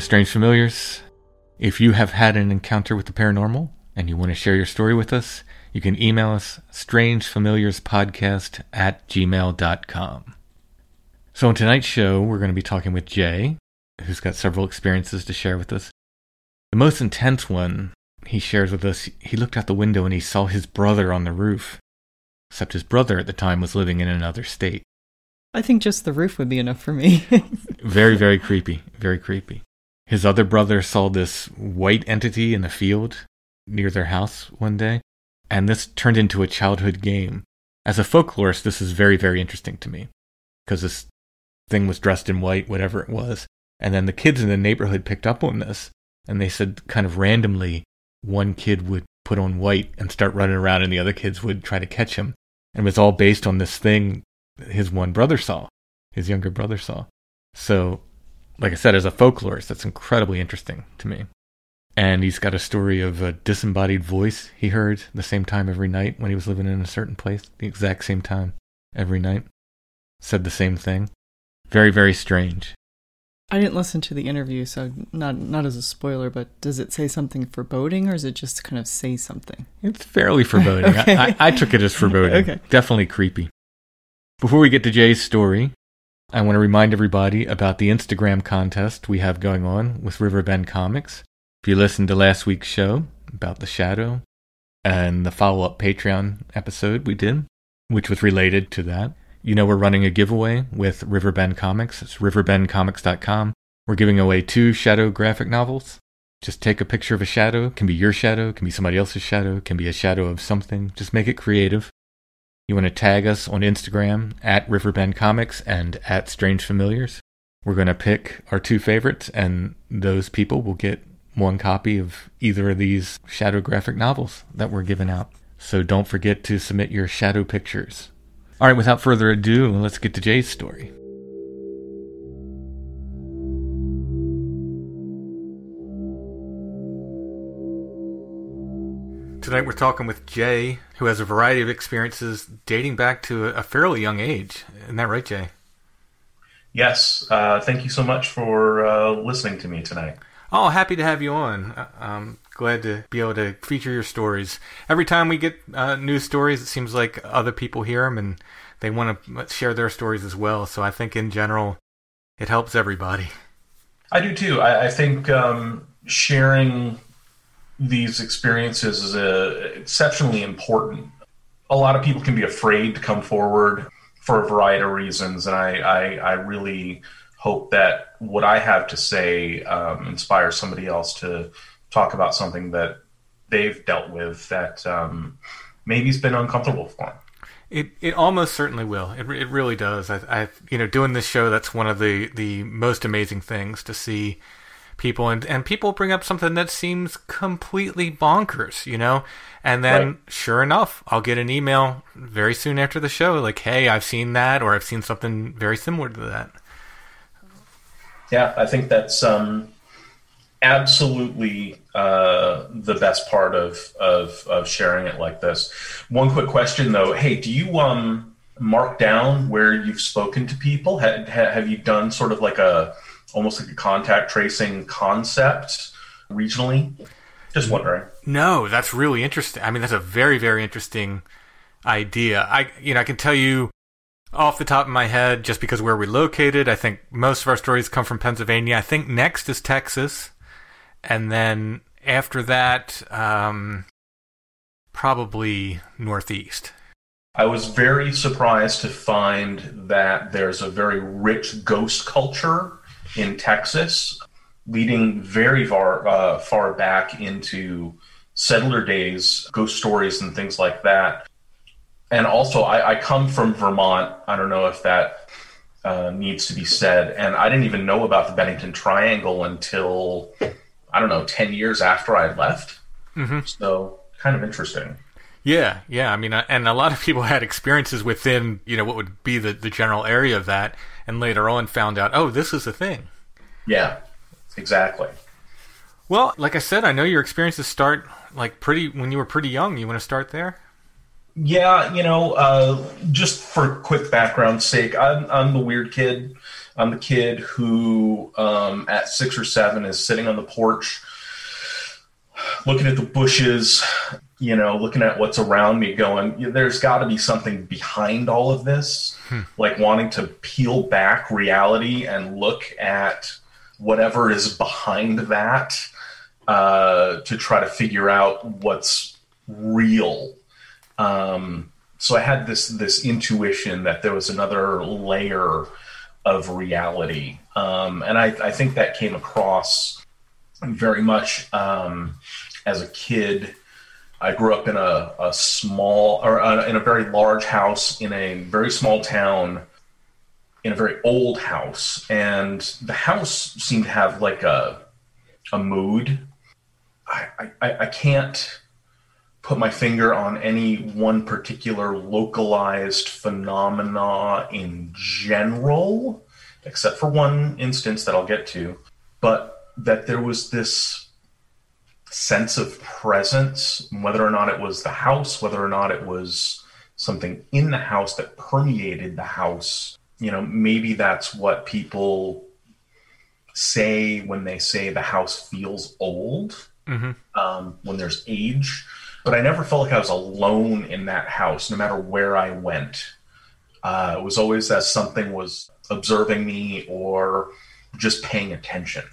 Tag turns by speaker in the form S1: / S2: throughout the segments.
S1: To Strange Familiars. If you have had an encounter with the paranormal and you want to share your story with us, you can email us strangefamiliarspodcast at gmail.com. So, in tonight's show, we're going to be talking with Jay, who's got several experiences to share with us. The most intense one he shares with us, he looked out the window and he saw his brother on the roof, except his brother at the time was living in another state.
S2: I think just the roof would be enough for me.
S1: Very, very creepy. Very creepy. His other brother saw this white entity in the field near their house one day, and this turned into a childhood game. As a folklorist, this is very, very interesting to me because this thing was dressed in white, whatever it was. And then the kids in the neighborhood picked up on this, and they said kind of randomly, one kid would put on white and start running around, and the other kids would try to catch him. And it was all based on this thing his one brother saw, his younger brother saw. So, like I said, as a folklorist, that's incredibly interesting to me. And he's got a story of a disembodied voice he heard the same time every night when he was living in a certain place, the exact same time every night. Said the same thing. Very, very strange.
S2: I didn't listen to the interview, so not not as a spoiler, but does it say something foreboding, or is it just kind of say something?
S1: It's fairly foreboding.
S2: Okay.
S1: I, I, I took it as foreboding.
S2: Okay.
S1: Definitely creepy. Before we get to Jay's story, I want to remind everybody about the Instagram contest we have going on with Riverbend Comics. If you listened to last week's show about the shadow and the follow up Patreon episode we did, which was related to that, you know we're running a giveaway with Riverbend Comics. It's riverbendcomics.com. We're giving away two shadow graphic novels. Just take a picture of a shadow. It can be your shadow, can be somebody else's shadow, can be a shadow of something. Just make it creative. You want to tag us on Instagram at Riverbend Comics and at Strange Familiars. We're going to pick our two favorites, and those people will get one copy of either of these shadow graphic novels that we're giving out. So don't forget to submit your shadow pictures. All right, without further ado, let's get to Jay's story. Tonight we're talking with Jay, who has a variety of experiences dating back to a fairly young age. Isn't that right, Jay?
S3: Yes. Uh, thank you so much for uh, listening to me tonight.
S1: Oh, happy to have you on. Uh, I'm glad to be able to feature your stories. Every time we get uh, news stories, it seems like other people hear them and they want to share their stories as well. So I think in general, it helps everybody.
S3: I do too. I, I think um, sharing these experiences is uh, exceptionally important. A lot of people can be afraid to come forward for a variety of reasons, and I, I, I really hope that what I have to say um, inspires somebody else to talk about something that they've dealt with that um, maybe's been uncomfortable for them.
S1: It it almost certainly will. It it really does. I, I you know doing this show that's one of the the most amazing things to see people and and people bring up something that seems completely bonkers, you know, and then right. sure enough, I'll get an email very soon after the show like, "Hey, I've seen that," or "I've seen something very similar to that."
S3: Yeah, I think that's um, absolutely uh, the best part of, of of sharing it like this. One quick question though: Hey, do you um mark down where you've spoken to people? Have, have you done sort of like a almost like a contact tracing concept regionally? Just wondering.
S1: No, that's really interesting. I mean, that's a very very interesting idea. I you know I can tell you off the top of my head just because where we're located. I think most of our stories come from Pennsylvania. I think next is Texas and then after that, um, probably northeast.
S3: I was very surprised to find that there's a very rich ghost culture in Texas, leading very far uh, far back into settler days, ghost stories and things like that. And also, I, I come from Vermont. I don't know if that uh, needs to be said, and I didn't even know about the Bennington Triangle until I don't know, 10 years after I left. Mm-hmm. So kind of interesting.
S1: Yeah, yeah. I mean, uh, and a lot of people had experiences within, you know, what would be the, the general area of that, and later on found out, oh, this is a thing.
S3: Yeah, exactly.
S1: Well, like I said, I know your experiences start like pretty when you were pretty young. You want to start there?
S3: Yeah, you know, uh, just for quick background sake, I'm, I'm the weird kid. I'm the kid who, um, at six or seven, is sitting on the porch, looking at the bushes, you know, looking at what's around me, going, "There's got to be something behind all of this," hmm. like wanting to peel back reality and look at whatever is behind that uh, to try to figure out what's real. Um, so I had this this intuition that there was another layer of reality. Um, and I, I, think that came across very much um, as a kid. I grew up in a, a small, or uh, in a very large house in a very small town, in a very old house, and the house seemed to have like a a mood. I, I, I can't put my finger on any one particular localized phenomena in general, except for one instance that I'll get to, but that there was this sense of presence, whether or not it was the house, whether or not it was something in the house that permeated the house. You know, maybe that's what people say when they say the house feels old, mm-hmm. um, when there's age but I never felt like I was alone in that house, no matter where I went. Uh, it was always as something was observing me or just paying attention.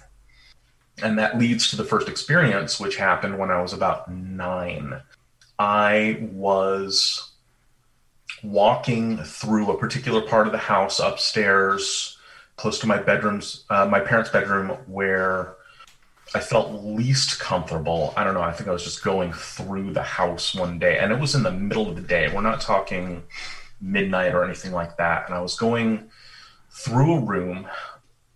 S3: And that leads to the first experience, which happened when I was about nine. I was walking through a particular part of the house upstairs, close to my bedrooms, uh, my parents' bedroom, where I felt least comfortable. I don't know. I think I was just going through the house one day, and it was in the middle of the day. We're not talking midnight or anything like that. And I was going through a room.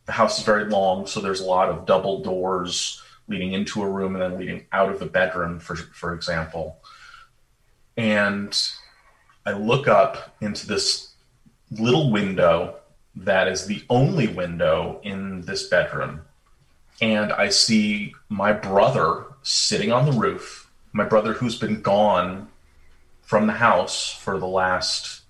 S3: The house is very long, so there's a lot of double doors leading into a room and then leading out of the bedroom, for for example. And I look up into this little window that is the only window in this bedroom and I see my brother sitting on the roof. My brother, who's been gone from the house for the last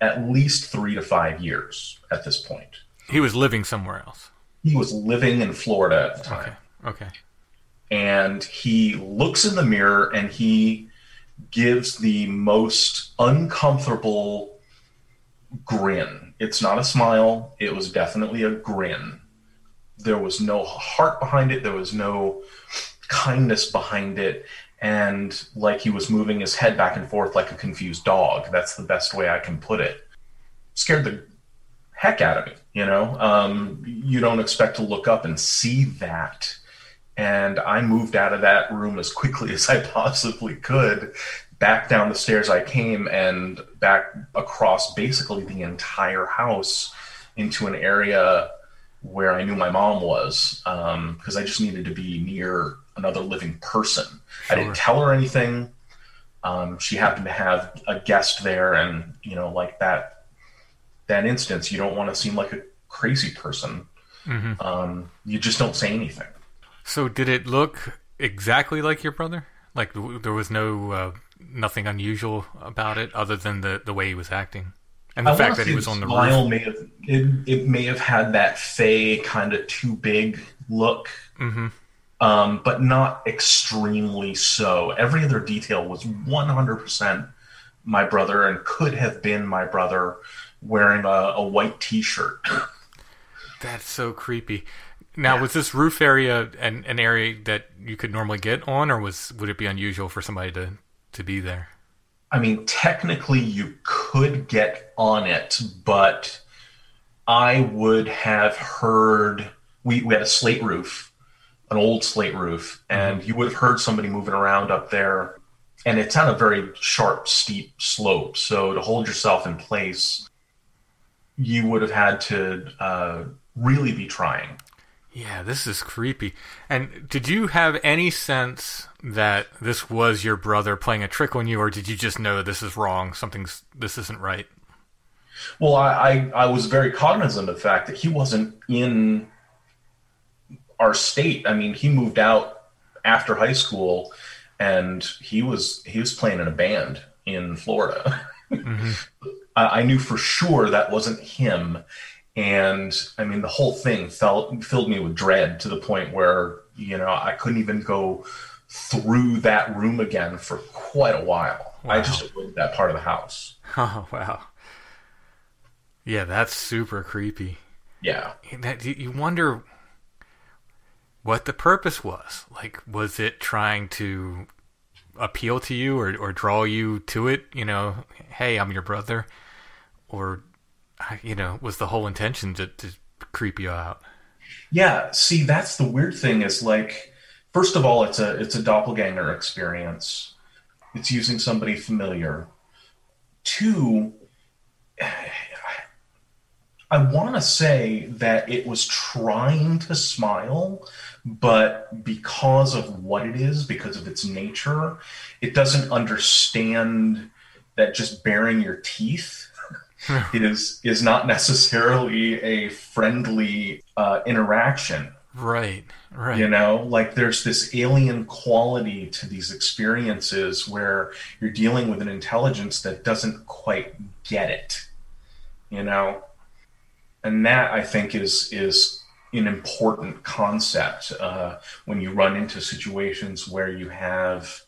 S3: at least three to five years at this point.
S1: He was living somewhere else.
S3: He was living in Florida at the
S1: time. Okay. okay.
S3: And he looks in the mirror and he gives the most uncomfortable grin. It's not a smile. It was definitely a grin. There was no heart behind it. There was no kindness behind it. And like he was moving his head back and forth like a confused dog. That's the best way I can put it. Scared the heck out of me. You know, um, you don't expect to look up and see that. And I moved out of that room as quickly as I possibly could, back down the stairs I came, and back across basically the entire house into an area where I knew my mom was, because um, I just needed to be near another living person. Sure. I didn't tell her anything. Um, she happened to have a guest there, and you know, like that that instance, you don't want to seem like a crazy person. Mm-hmm. Um, you just don't say anything.
S1: So, did it look exactly like your brother? Like there was no uh, nothing unusual about it, other than the the way he was acting, and the I fact that he was on the
S3: smile roof. May have, it, it may have had that fey kind of too big look, mm-hmm. um, but not extremely so. Every other detail was one hundred percent my brother, and could have been my brother wearing a, a white T-shirt.
S1: That's so creepy. Now, yeah. was this roof area an, an area that you could normally get on, or was would it be unusual for somebody to to be there?
S3: I mean, technically, you could get on it, but I would have heard we, we had a slate roof, an old slate roof, mm-hmm. and mm-hmm. you would have heard somebody moving around up there. And it's on a very sharp, steep slope. So to hold yourself in place, you would have had to uh, really be trying.
S1: Yeah, this is creepy. And did you have any sense that this was your brother playing a trick on you, or did you just know this is wrong? Something's this isn't right.
S3: Well, I, I, I was very cognizant of the fact that he wasn't in our state. I mean, he moved out after high school, and he was he was playing in a band in Florida. Mm-hmm. I, I knew for sure that wasn't him, and I mean the whole thing felt filled me with dread to the point where you know I couldn't even go through that room again for quite a while. Wow. I just avoided that part of the house.
S1: Oh wow. Yeah, that's super creepy.
S3: Yeah.
S1: That you wonder what the purpose was. Like, was it trying to appeal to you or, or draw you to it? You know, hey, I'm your brother or you know was the whole intention to, to creep you out
S3: yeah see that's the weird thing is like first of all it's a it's a doppelganger experience it's using somebody familiar two i want to say that it was trying to smile but because of what it is because of its nature it doesn't understand that just baring your teeth is is not necessarily a friendly uh, interaction.
S1: Right, right.
S3: You know, like there's this alien quality to these experiences where you're dealing with an intelligence that doesn't quite get it. You know, and that I think is is an important concept uh, when you run into situations where you have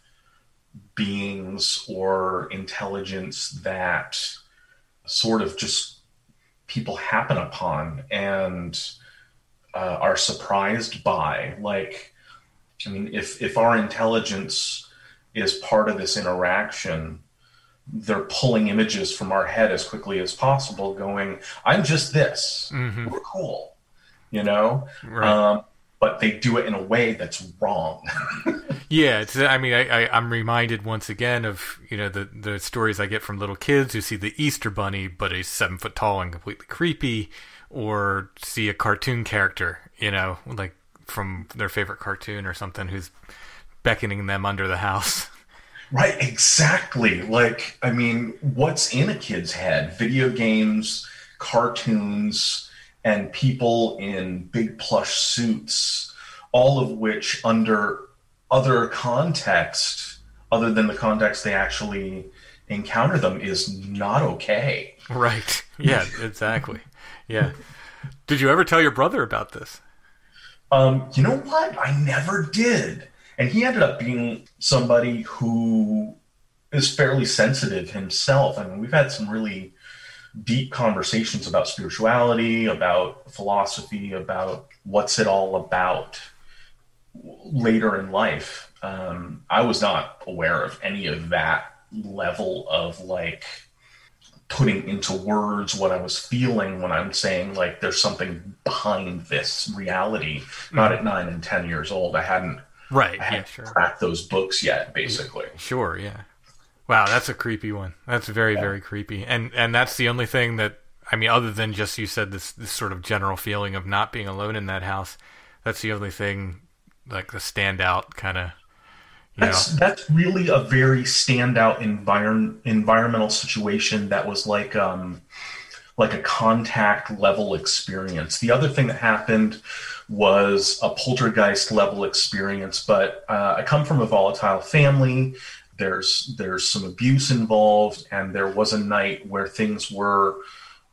S3: beings or intelligence that sort of just people happen upon and uh, are surprised by. Like, I mean, if if our intelligence is part of this interaction, they're pulling images from our head as quickly as possible, going, "I'm just this. Mm-hmm. We're cool," you know. Right. Um, but they do it in a way that's wrong.
S1: yeah, it's, I mean, I, I, am reminded once again of you know the the stories I get from little kids who see the Easter Bunny, but he's seven foot tall and completely creepy, or see a cartoon character, you know, like from their favorite cartoon or something, who's beckoning them under the house.
S3: Right, exactly. Like, I mean, what's in a kid's head? Video games, cartoons and people in big plush suits, all of which, under other context, other than the context they actually encounter them, is not okay.
S1: Right. Yeah, exactly. yeah. Did you ever tell your brother about this?
S3: Um, you know what? I never did. And he ended up being somebody who is fairly sensitive himself. I mean, we've had some really deep conversations about spirituality, about philosophy, about what's it all about later in life. Um, I was not aware of any of that level of like putting into words what I was feeling when I'm saying like there's something behind this reality. Not at nine and ten years old. I hadn't
S1: Right.
S3: I hadn't
S1: sure.
S3: cracked those books yet, basically.
S1: Sure, yeah. Wow, that's a creepy one. That's very, very creepy. And and that's the only thing that I mean, other than just you said this this sort of general feeling of not being alone in that house, that's the only thing like the standout kind of you know.
S3: That's that's really a very standout environ, environmental situation that was like um like a contact level experience. The other thing that happened was a poltergeist level experience, but uh, I come from a volatile family. There's there's some abuse involved, and there was a night where things were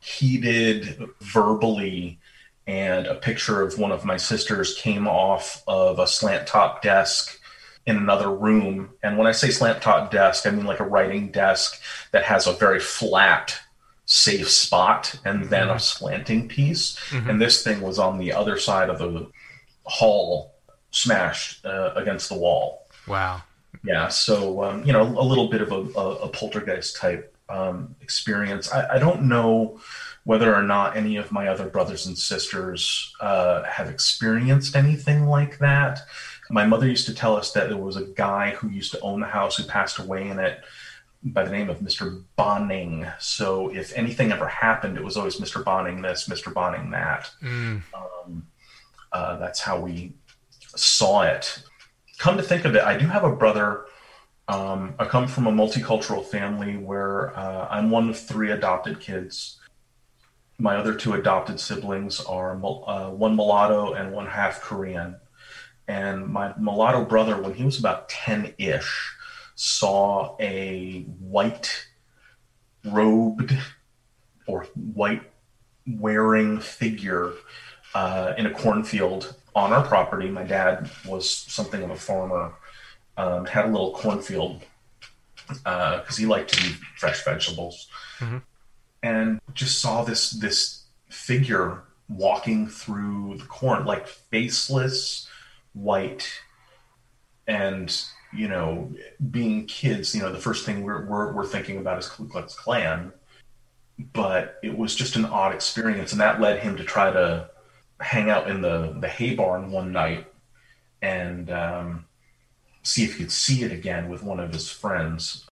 S3: heated verbally and a picture of one of my sisters came off of a slant top desk in another room. And when I say slant top desk, I mean like a writing desk that has a very flat, safe spot and then a slanting piece. And this thing was on the other side of the hall, smashed uh, against the wall.
S1: Wow.
S3: Yeah, so um, you know, a little bit of a, a, a poltergeist type um, experience. I, I don't know whether or not any of my other brothers and sisters uh, have experienced anything like that. My mother used to tell us that there was a guy who used to own the house who passed away in it by the name of Mr. Bonning. So if anything ever happened, it was always Mr. Bonning this, Mr. Bonning that.
S1: Mm.
S3: Um, uh, that's how we saw it. Come to think of it, I do have a brother. Um, I come from a multicultural family where uh, I'm one of three adopted kids. My other two adopted siblings are uh, one mulatto and one half Korean. And my mulatto brother, when he was about 10 ish, saw a white robed or white wearing figure uh, in a cornfield on our property. My dad was something of a farmer, um, had a little cornfield because he liked to eat fresh vegetables, and just saw this this figure walking through the corn, like faceless, white, and you know, being kids, you know, the first thing we're we're, we're thinking about is Ku Klux Klan. But it was just an odd experience, and that led him to try to hang out in the the hay barn one night and um, see if he could see it again with one of his friends.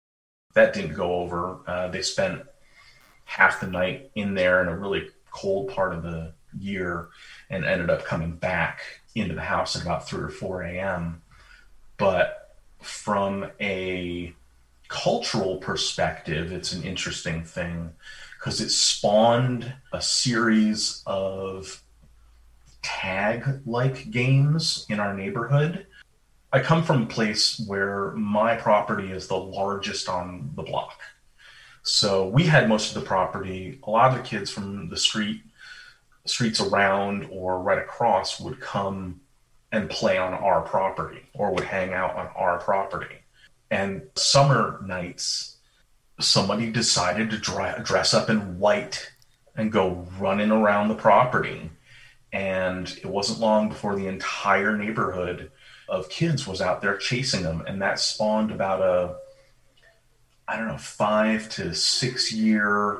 S3: That didn't go over. Uh, they spent half the night in there in a really cold part of the year and ended up coming back into the house at about 3 or 4 a.m. But from a cultural perspective, it's an interesting thing because it spawned a series of tag like games in our neighborhood. I come from a place where my property is the largest on the block. So we had most of the property. A lot of the kids from the street, streets around or right across would come and play on our property or would hang out on our property. And summer nights, somebody decided to dry, dress up in white and go running around the property. And it wasn't long before the entire neighborhood of kids was out there chasing them. And that spawned about a, I don't know, five to six year,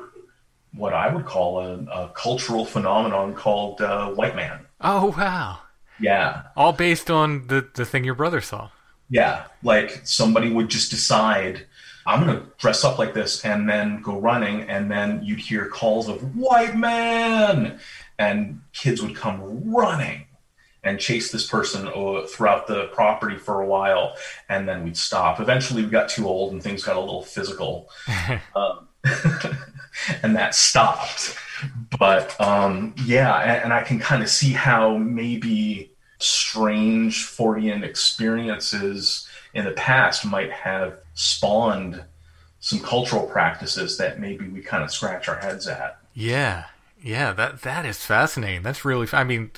S3: what I would call a, a cultural phenomenon called uh, white man.
S1: Oh wow.
S3: Yeah.
S1: All based on the the thing your brother saw.
S3: Yeah, like somebody would just decide, I'm going to dress up like this and then go running, and then you'd hear calls of white man, and kids would come running and chase this person throughout the property for a while, and then we'd stop. Eventually, we got too old and things got a little physical, um, and that stopped. But um, yeah, and, and I can kind of see how maybe strange Fortean experiences in the past might have spawned some cultural practices that maybe we kind of scratch our heads at.
S1: Yeah, yeah, that that is fascinating. That's really, I mean,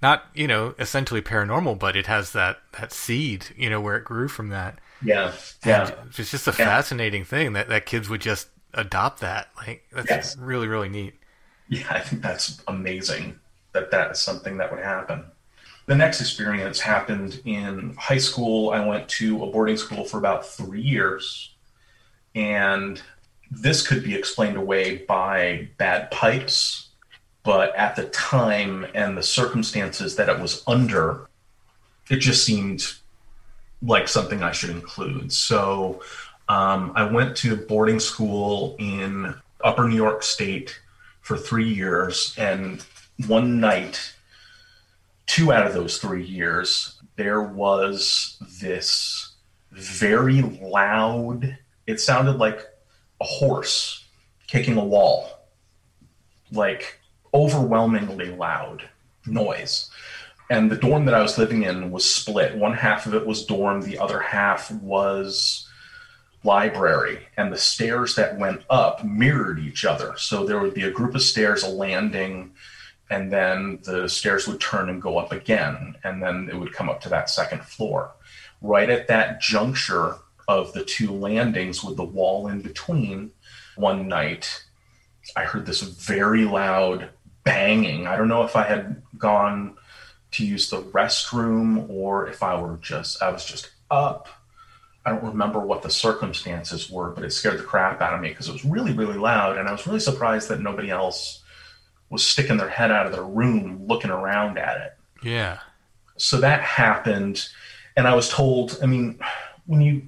S1: not you know essentially paranormal, but it has that that seed, you know, where it grew from that.
S3: Yeah,
S1: And
S3: yeah,
S1: it's just a fascinating thing that that kids would just adopt that. Like that's
S3: Yes.
S1: really really neat.
S3: Yeah, I think that's amazing that that is something that would happen. The next experience happened in high school. I went to a boarding school for about three years, and this could be explained away by bad pipes, but at the time and the circumstances that it was under, it just seemed like something I should include. So um, I went to boarding school in Upper New York State for three years, and one night, two out of those three years, there was this very loud, it sounded like a horse kicking a wall, like overwhelmingly loud noise. And the dorm that I was living in was split. One half of it was dorm, the other half was library. And the stairs that went up mirrored each other. So there would be a group of stairs, a landing, and then the stairs would turn and go up again. And then it would come up to that second floor. Right at that juncture of the two landings with the wall in between, one night, I heard this very loud banging. I don't know if I had gone to use the restroom or if I were just I was just up. I don't remember what the circumstances were, but it scared the crap out of me because it was really, really loud, and I was really surprised that nobody else was sticking their head out of their room looking around at it.
S1: Yeah.
S3: So that happened, and I was told. I mean, when you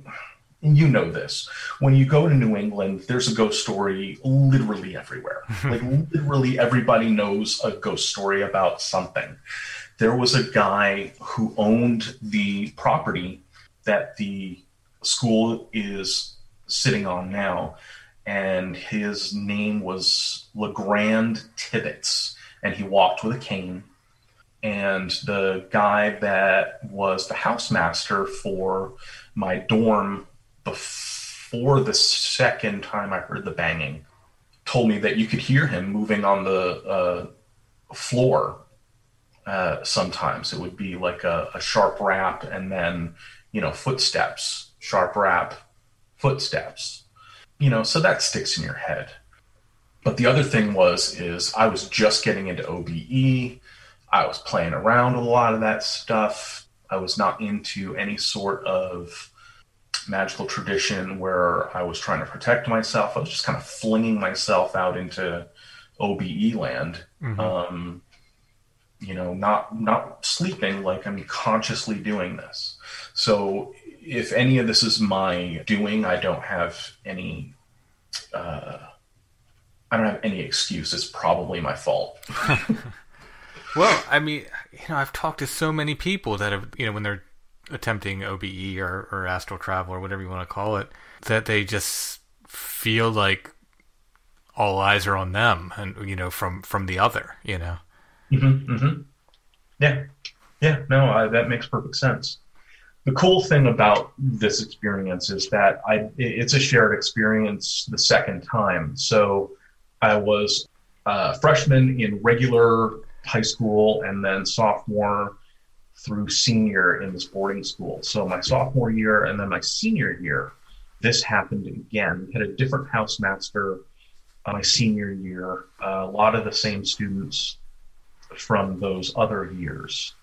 S3: and you know this when you go to new england there's a ghost story literally everywhere. Like literally everybody knows a ghost story about something. There was a guy who owned the property that the school is sitting on now and his name was legrand tibbets and he walked with a cane. And the guy that was the housemaster for my dorm before the second time I heard the banging told me that you could hear him moving on the uh, floor. Uh, sometimes it would be like a, a sharp rap and then, you know, footsteps, sharp rap, footsteps. You know, so that sticks in your head. But the other thing was, is I was just getting into OBE. I was playing around with a lot of that stuff. I was not into any sort of magical tradition where I was trying to protect myself. I was just kind of flinging myself out into OBE land. Um, you know, not not sleeping like I'm consciously doing this. So if any of this is my doing, I don't have any. Uh, I don't have any excuse. It's probably my fault.
S1: Well, I mean, you know, I've talked to so many people that have, you know, when they're attempting OBE or, or astral travel or whatever you want to call it, that they just feel like all eyes are on them and, you know, from, from the other, you know.
S3: Mm-hmm, mm-hmm. Yeah, yeah. No, I, that makes perfect sense. The cool thing about this experience is that I, it's a shared experience the second time. So I was a freshman in regular high school and then sophomore through senior in this boarding school. So my sophomore year and then my senior year, this happened again. We had a different housemaster my senior year. Uh, a lot of the same students from those other years.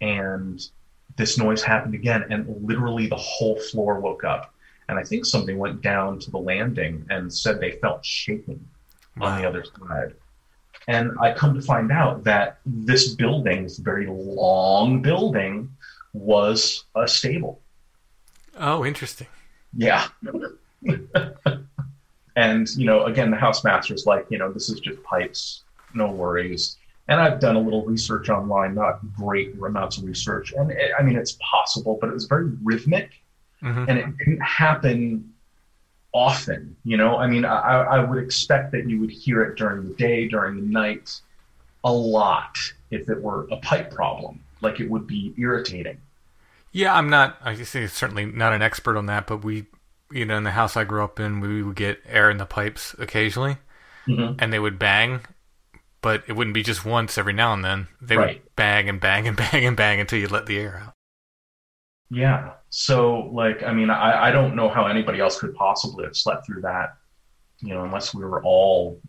S3: And this noise happened again, and literally the whole floor woke up. And I think somebody went down to the landing and said they felt shaking on the other side. And I come to find out that this building, this very long building, was a stable.
S1: Oh, interesting.
S3: Yeah. and, you know, again, the housemaster's like, you know, this is just pipes, no worries. And I've done a little research online, not great amounts of research. And it, I mean, it's possible, but it was very rhythmic
S1: Mhm.
S3: and it didn't happen often. You know, I mean, I, I would expect that you would hear it during the day, during the night, a lot if it were a pipe problem. Like it would be irritating.
S1: Yeah, I'm not. I say certainly not an expert on that, but we, you know, in the house I grew up in, we would get air in the pipes occasionally,
S3: Mhm.
S1: and they would bang, but it wouldn't be just once every now and then. They
S3: Right.
S1: would bang and bang and bang and bang until you let the air out.
S3: Yeah. So, like, I mean, I, I don't know how anybody else could possibly have slept through that you know, unless we were all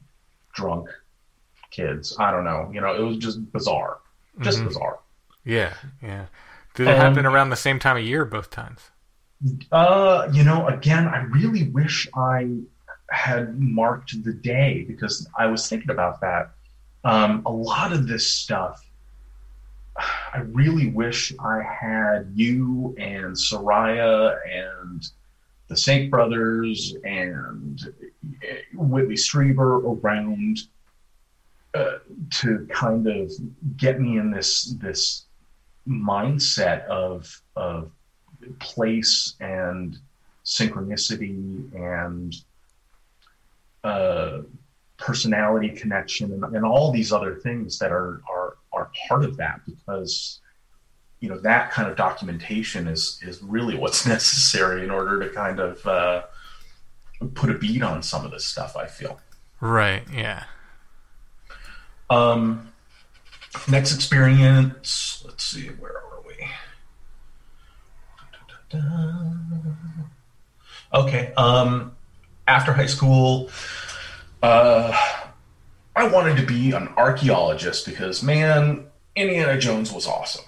S3: drunk kids. I don't know. You know, it was just bizarre, just
S1: Mhm.
S3: bizarre.
S1: Yeah, yeah. Did it
S3: Um,
S1: happen around the same time of year both times?
S3: Uh, you know, again, I really wish I had marked the day because I was thinking about that. Um, a lot of this stuff, I really wish I had you and Seriah and the Saint Brothers and uh, Whitley Strieber around uh, to kind of get me in this this mindset of of place and synchronicity and uh, personality connection and, and all these other things that are, are are part of that because you know that kind of documentation is is really what's necessary in order to kind of uh, put a beat on some of this stuff I feel.
S1: Right. Yeah.
S3: Um, next experience. Let's see, where are we? Okay. Um, after high school, uh, I wanted to be an archaeologist because, man, Indiana Jones was awesome.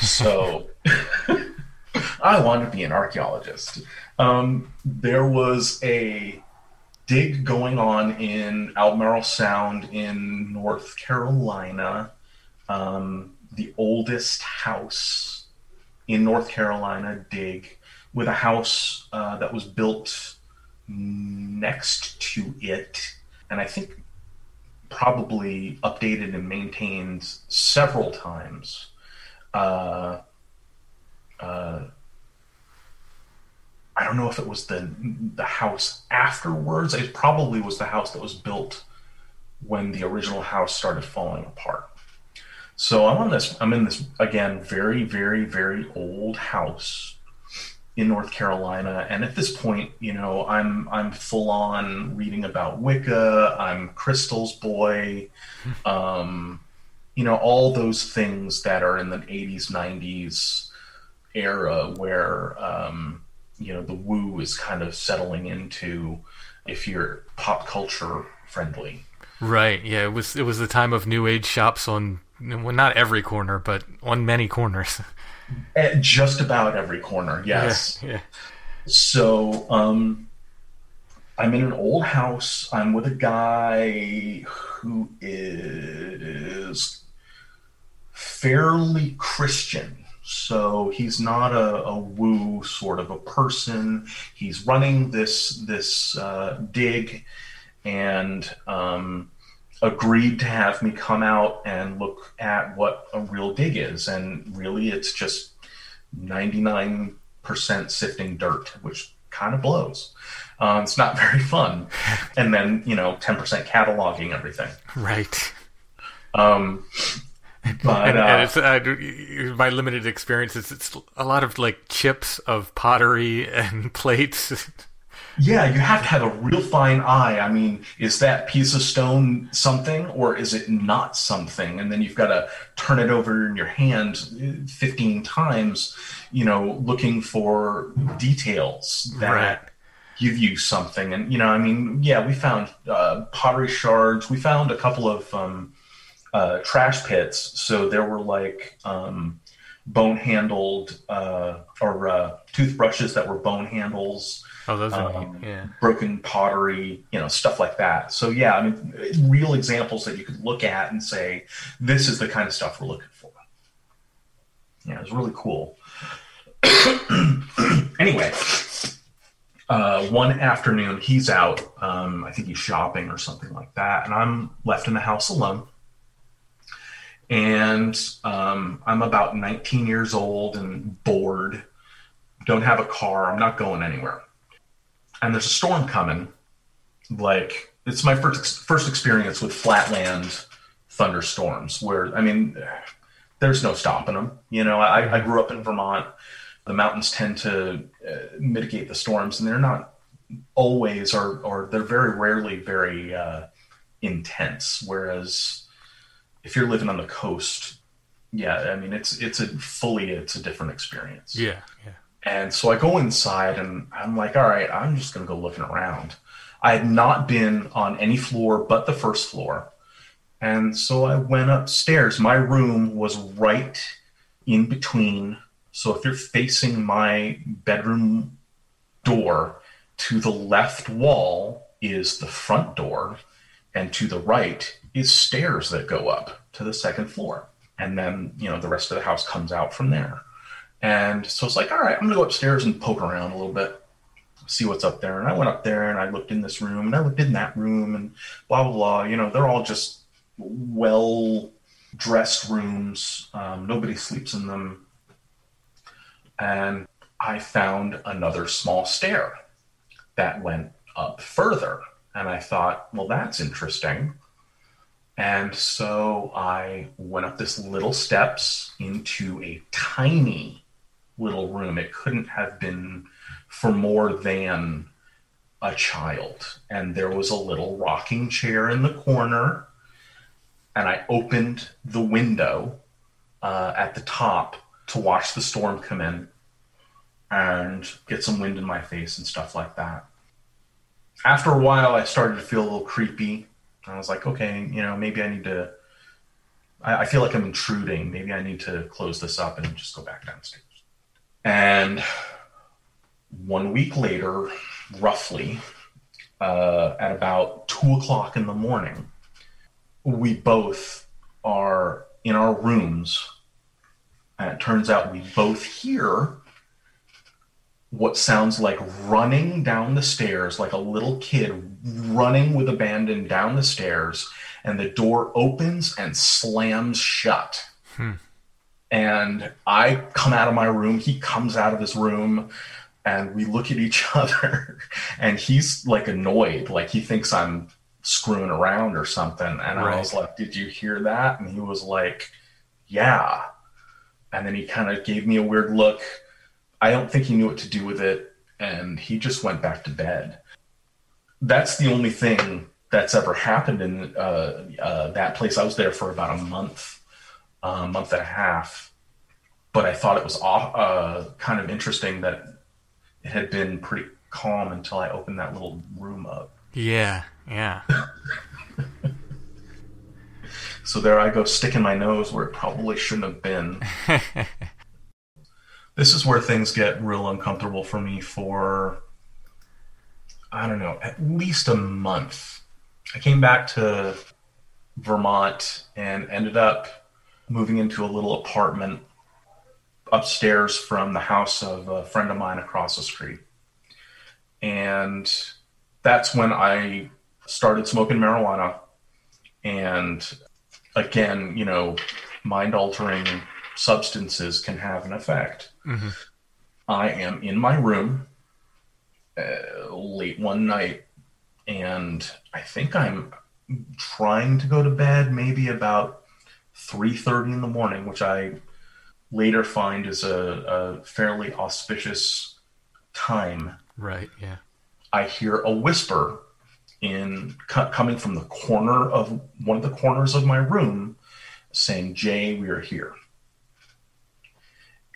S3: So I wanted to be an archaeologist. Um, there was a dig going on in Albemarle Sound in North Carolina. Um, the oldest house in North Carolina dig with a house uh, that was built next to it, and I think probably updated and maintained several times. Uh, uh, I don't know if it was the the house afterwards. It probably was the house that was built when the original house started falling apart. So I'm on this. I'm in this again, very, very, very old house in North Carolina, and at this point, you know, I'm I'm full on reading about Wicca. I'm Crystal's boy. Um, you know, all those things that are in the 80s, 90s era where um, you know the woo is kind of settling into if you're pop culture friendly.
S1: Right. Yeah. It was. It was the time of new age shops on. Well, not every corner, but on many corners.
S3: At just about every corner, yes.
S1: Yeah. yeah.
S3: So um, I'm in an old house. I'm with a guy who is fairly Christian. So he's not a, a woo sort of a person. He's running this this uh, dig, and um, agreed to have me come out and look at what a real dig is. And really, it's just 99% sifting dirt, which kind of blows. Um, it's not very fun. And then, you know, 10% cataloging everything.
S1: Right.
S3: Um, but
S1: and,
S3: uh,
S1: and it's, uh, my limited experience is it's a lot of like chips of pottery and plates.
S3: Yeah, you have to have a real fine eye. I mean, is that piece of stone something or is it not something? And then you've got to turn it over in your hand 15 times, you know, looking for details that
S1: Right.
S3: give you something. And, you know, I mean, yeah, we found uh, pottery shards. We found a couple of um, uh, trash pits. So there were like um, bone handled uh, or uh, toothbrushes that were bone handles
S1: Oh, those are
S3: um,
S1: neat. Yeah.
S3: broken pottery, you know, stuff like that. So yeah, I mean, real examples that you could look at and say, this is the kind of stuff we're looking for. Yeah, it was really cool. anyway, uh, one afternoon he's out. Um, I think he's shopping or something like that, and I'm left in the house alone. And um, I'm about 19 years old and bored. Don't have a car. I'm not going anywhere and there's a storm coming. Like it's my first first experience with flatland thunderstorms, where I mean, there's no stopping them. You know, I, I grew up in Vermont. The mountains tend to uh, mitigate the storms, and they're not always, or or they're very rarely very uh, intense. Whereas if you're living on the coast, yeah, I mean, it's it's a fully it's a different experience.
S1: Yeah. Yeah.
S3: And so I go inside and I'm like, all right, I'm just going to go looking around. I had not been on any floor but the first floor. And so I went upstairs. My room was right in between. So if you're facing my bedroom door, to the left wall is the front door, and to the right is stairs that go up to the second floor. And then, you know, the rest of the house comes out from there. And so it's like, all right, I'm to go upstairs and poke around a little bit, see what's up there. And I went up there and I looked in this room and I looked in that room and blah, blah, blah. You know, they're all just well dressed rooms. Um, nobody sleeps in them. And I found another small stair that went up further. And I thought, well, that's interesting. And so I went up this little steps into a tiny little room. It couldn't have been for more than a child. And there was a little rocking chair in the corner. And I opened the window uh, at the top to watch the storm come in and get some wind in my face and stuff like that. After a while, I started to feel a little creepy. I was like, okay, you know, maybe I need to. I, I feel like I'm intruding. Maybe I need to close this up and just go back downstairs. And one week later, roughly, uh, at about two o'clock in the morning, we both are in our rooms. And it turns out we both hear what sounds like running down the stairs, like a little kid running with abandon down the stairs, and the door opens and slams shut. Hmm. And I come out of my room, he comes out of his room, and we look at each other, and he's like annoyed, like he thinks I'm screwing around or something. And right. I was like, Did you hear that? And he was like, Yeah. And then he kind of gave me a weird look I don't think he knew what to do with it, and he just went back to bed. That's the only thing that's ever happened in uh, uh, that place. I was there for about a month, uh, month and a half, but I thought it was uh, kind of interesting that it had been pretty calm until I opened that little room up.
S1: Yeah, yeah.
S3: so there I go, sticking my nose where it probably shouldn't have been. this is where things get real uncomfortable for me for I don't know, at least a month. I came back to Vermont and ended up moving into a little apartment upstairs from the house of a friend of mine across the street. And that's when I started smoking marijuana. And again, you know, mind altering substances can have an effect. Mm-hmm. I am in my room uh, late one night, and I think I'm trying to go to bed, maybe about three thirty in the morning, which I later find is a, a fairly auspicious time.
S1: Right. Yeah.
S3: I hear a whisper in coming from the corner of one of the corners of my room, saying, "Jay, we are here."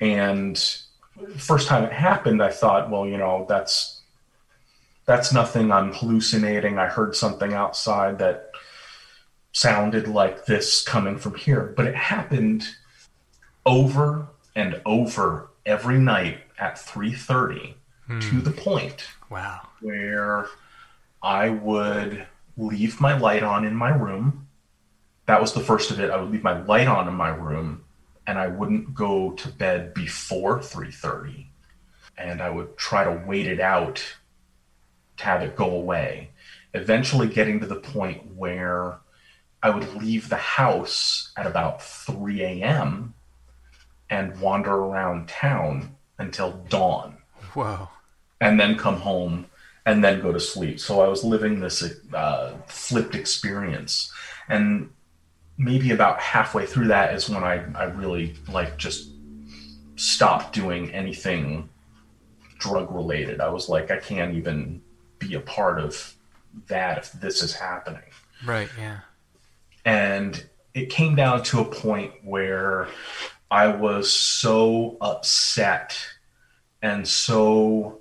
S3: And first time it happened, I thought, well, you know, that's that's nothing. I'm hallucinating. I heard something outside that sounded like this coming from here. But it happened over and over every night at 3:30 hmm. to the point
S1: wow
S3: where I would leave my light on in my room. That was the first of it. I would leave my light on in my room and I wouldn't go to bed before 3:30 and I would try to wait it out to have it go away eventually getting to the point where I would leave the house at about 3 a.m. and wander around town until dawn.
S1: Whoa.
S3: And then come home and then go to sleep. So I was living this uh, flipped experience. And maybe about halfway through that is when I, I really like just stopped doing anything drug related. I was like, I can't even be a part of that if this is happening.
S1: Right, yeah.
S3: And it came down to a point where I was so upset and so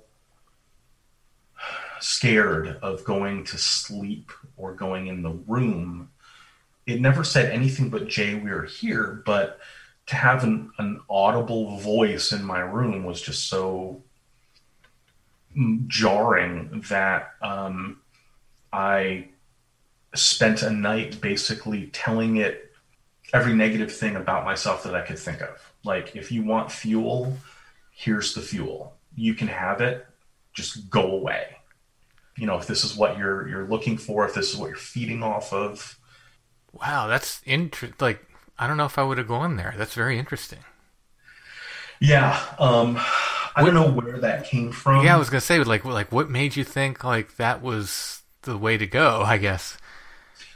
S3: scared of going to sleep or going in the room. It never said anything but Jay, we're here, but to have an, an audible voice in my room was just so jarring that um, I spent a night basically telling it every negative thing about myself that I could think of. Like, if you want fuel, here's the fuel. You can have it, just go away. You know, if this is what you're you're looking for, if this is what you're feeding off of.
S1: Wow, that's interesting. Like, I don't know if I would have gone there. That's very interesting.
S3: Yeah, um, I don't know where that came from.
S1: Yeah, I was gonna say, like, like what made you think like that was the way to go? I guess.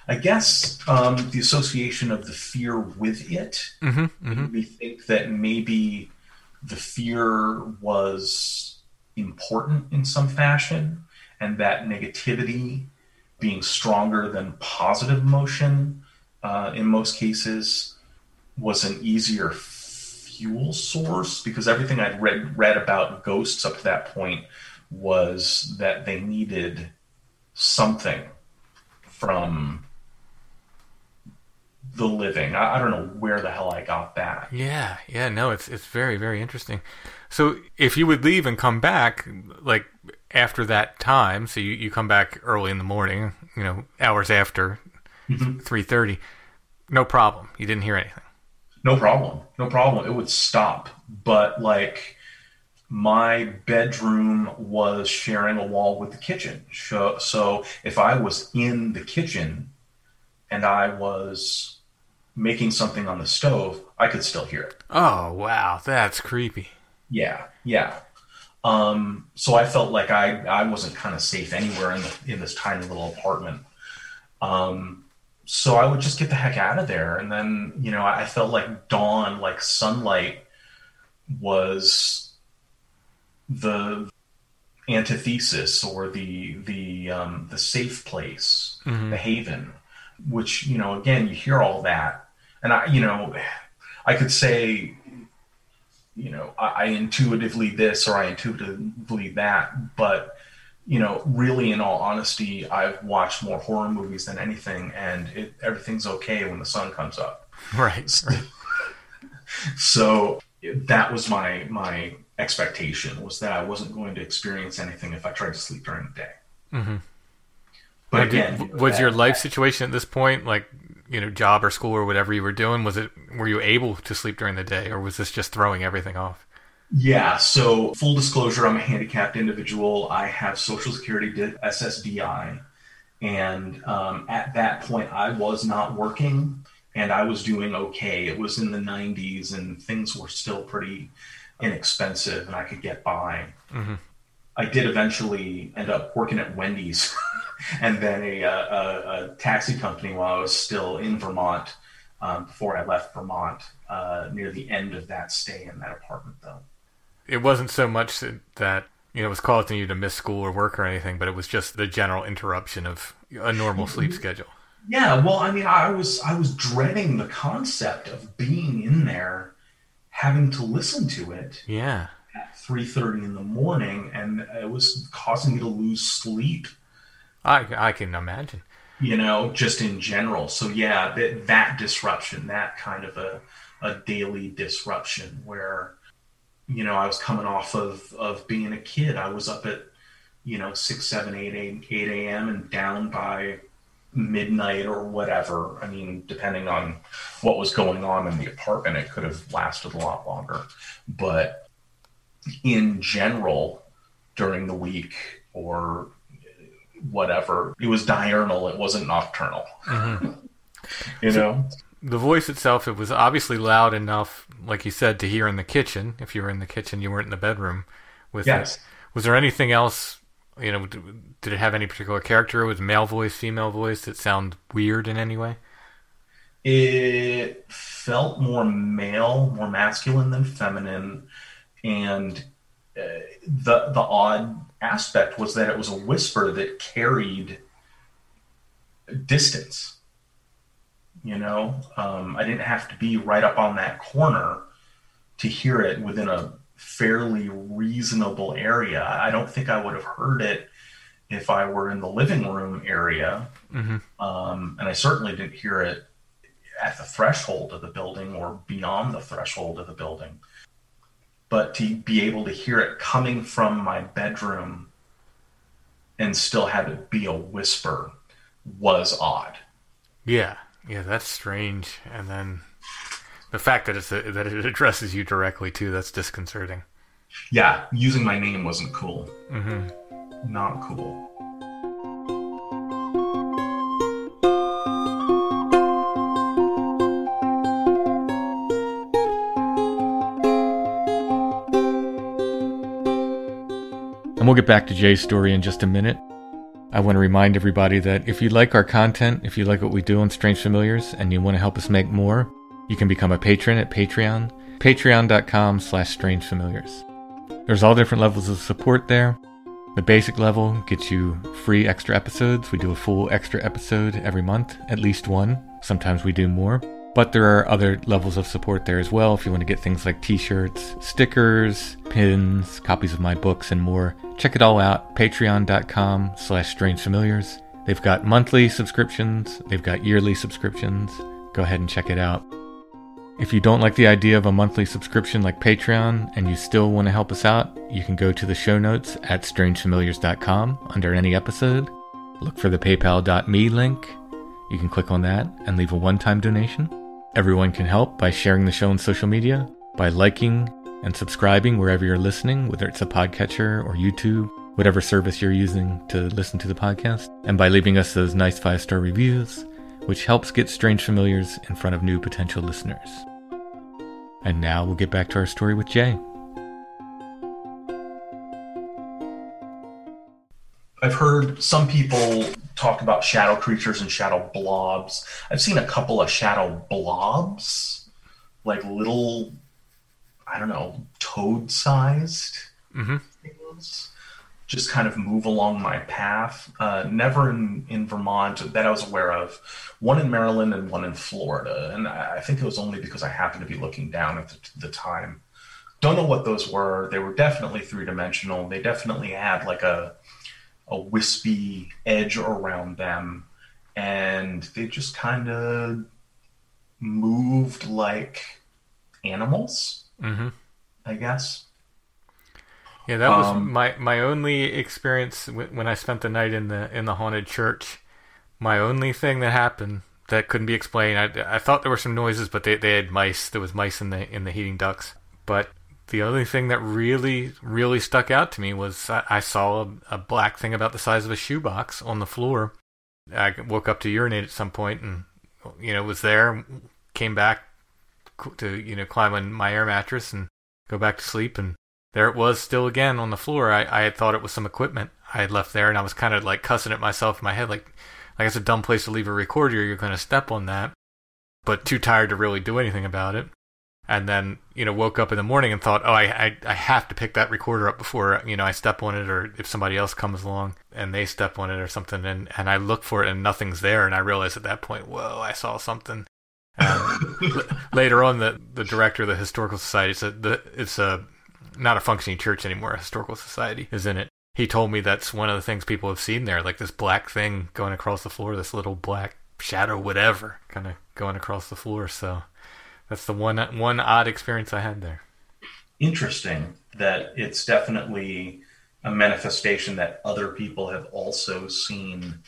S3: I guess um, the association of the fear with it
S1: mm-hmm, mm-hmm.
S3: made me think that maybe the fear was important in some fashion, and that negativity being stronger than positive emotion uh, in most cases was an easier fuel source because everything I'd read read about ghosts up to that point was that they needed something from the living. I, I, don't know where the hell I got that.
S1: Yeah, yeah, no, it's it's very very interesting. So if you would leave and come back, like after that time, so you, you come back early in the morning, you know, hours after mm-hmm. thirty, no problem. You didn't hear anything.
S3: No problem. No problem. It would stop. But like my bedroom was sharing a wall with the kitchen. So, so if I was in the kitchen and I was making something on the stove, I could still hear it.
S1: Oh wow, that's creepy.
S3: Yeah, yeah. Um, so I felt like I I wasn't kind of safe anywhere in the in this tiny little apartment. Um, so I would just get the heck out of there, and then you know I felt like dawn, like sunlight, was the antithesis or the the um, the safe place, mm-hmm. the haven. Which you know, again, you hear all that, and I, you know, I could say, you know, I, I intuitively this or I intuitively that, but you know, really, in all honesty, I've watched more horror movies than anything, and it, everything's okay when the sun comes up.
S1: Right.
S3: So, so that was my my expectation was that I wasn't going to experience anything if I tried to sleep during the day.
S1: Mm-hmm. But now, again, did, was that, your life situation at this point like you know job or school or whatever you were doing was it were you able to sleep during the day or was this just throwing everything off?
S3: Yeah so full disclosure i'm a handicapped individual. I have social security ssdi and um, at that point i was not working and i was doing okay. It was in the 90s and things were still pretty inexpensive and i could get by. Mm-hmm. i did eventually end up working at wendy's and then a, a, a, taxi company while I was still in Vermont um, before I left Vermont uh, near the end of that stay in that apartment, though.
S1: It wasn't so much that you know it was causing you to miss school or work or anything, but it was just the general interruption of a normal sleep mm-hmm. schedule.
S3: Yeah, well, I mean, I was I was dreading the concept of being in there, having to listen to it.
S1: Yeah.
S3: At three thirty in the morning, and it was causing me to lose sleep
S1: I, I can imagine.
S3: You know, just in general. So yeah, that, that disruption, that kind of a, a daily disruption where, you know, I was coming off of, of being a kid. I was up at, you know, 6, 7, 8, 8 a.m. and down by midnight or whatever. I mean, depending on what was going on in the apartment, it could have lasted a lot longer. But in general, during the week or whatever. It was diurnal. It wasn't nocturnal. Mm-hmm. you so know,
S1: the voice itself. It was obviously loud enough, like you said, to hear in the kitchen. If you were in the kitchen, you weren't in the bedroom with yes. it. Was there anything else? You know, did it have any particular character? Was male voice, female voice that sound weird in any way?
S3: It felt more male, more masculine than feminine, and uh, the the odd aspect was that it was a whisper that carried distance. You know, um, I didn't have to be right up on that corner to hear it within a fairly reasonable area. I don't think I would have heard it if I were in the living room area,
S1: Mhm.
S3: um, and I certainly didn't hear it at the threshold of the building or beyond the threshold of the building. But to be able to hear it coming from my bedroom and still have it be a whisper was odd.
S1: Yeah, yeah, that's strange. And then the fact that it's a, that it addresses you directly too, that's disconcerting.
S3: Yeah, using my name wasn't cool.
S1: hmm
S3: Not cool.
S1: We'll get back to Jay's story in just a minute. I want to remind everybody that if you like our content, if you like what we do on Strange Familiars, and you want to help us make more, you can become a patron at Patreon, patreon.com slash strangefamiliars. There's all different levels of support there. The basic level gets you free extra episodes. We do a full extra episode every month, at least one. Sometimes we do more. But there are other levels of support there as well if you want to get things like t-shirts, stickers, pins, copies of my books, and more. Check it all out, patreon.com slash strangefamiliars. They've got monthly subscriptions, they've got yearly subscriptions. Go ahead and check it out. If you don't like the idea of a monthly subscription like Patreon and you still want to help us out, you can go to the show notes at strangefamiliars.com under any episode. Look for the paypal.me link. You can click on that and leave a one time donation. Everyone can help by sharing the show on social media, by liking and subscribing wherever you're listening, whether it's a podcatcher or YouTube, whatever service you're using to listen to the podcast, and by leaving us those nice five star reviews, which helps get Strange Familiars in front of new potential listeners. And now we'll get back to our story with Jay.
S3: I've heard some people talk about shadow creatures and shadow blobs. I've seen a couple of shadow blobs, like little, I don't know, toad sized
S1: Mhm.
S3: things, just kind of move along my path. Uh, never in, in Vermont that I was aware of. One in Maryland and one in Florida. And I I think it was only because I happened to be looking down at the, the time. Don't know what those were. They were definitely three dimensional. They definitely had like a a wispy edge around them and they just kind of moved like animals
S1: Mm-hmm.
S3: i guess
S1: Yeah, that was
S3: Um,
S1: my my only experience when I spent the night in the in the haunted church. My only thing that happened that couldn't be explained. I, I thought there were some noises, but they, they had mice. There was mice in the in the heating ducts. But the only thing that really really stuck out to me was I, I saw a, a black thing about the size of a shoebox on the floor. I woke up to urinate at some point, and you know was there. Came back to you know climb on my air mattress and go back to sleep and there it was still again on the floor. I, I had thought it was some equipment I had left there, and I was kind of like cussing at myself in my head, like, like it's a dumb place to leave a recorder. You're going to step on that, but too tired to really do anything about it. And then, you know, woke up in the morning and thought, oh, I, I, I have to pick that recorder up before, you know, I step on it or if somebody else comes along and they step on it or something. And, and I look for it and nothing's there. And I realize at that point, whoa, I saw something. Um, l- later on, the, the director of the Historical Society said that it's a not a functioning church anymore. A historical society is in it. He told me that's one of the things people have seen there, like this black thing going across the floor, this little black shadow, whatever, kind of going across the floor. So that's the one one odd experience I had there.
S3: interesting that it's definitely a manifestation that other people have also seen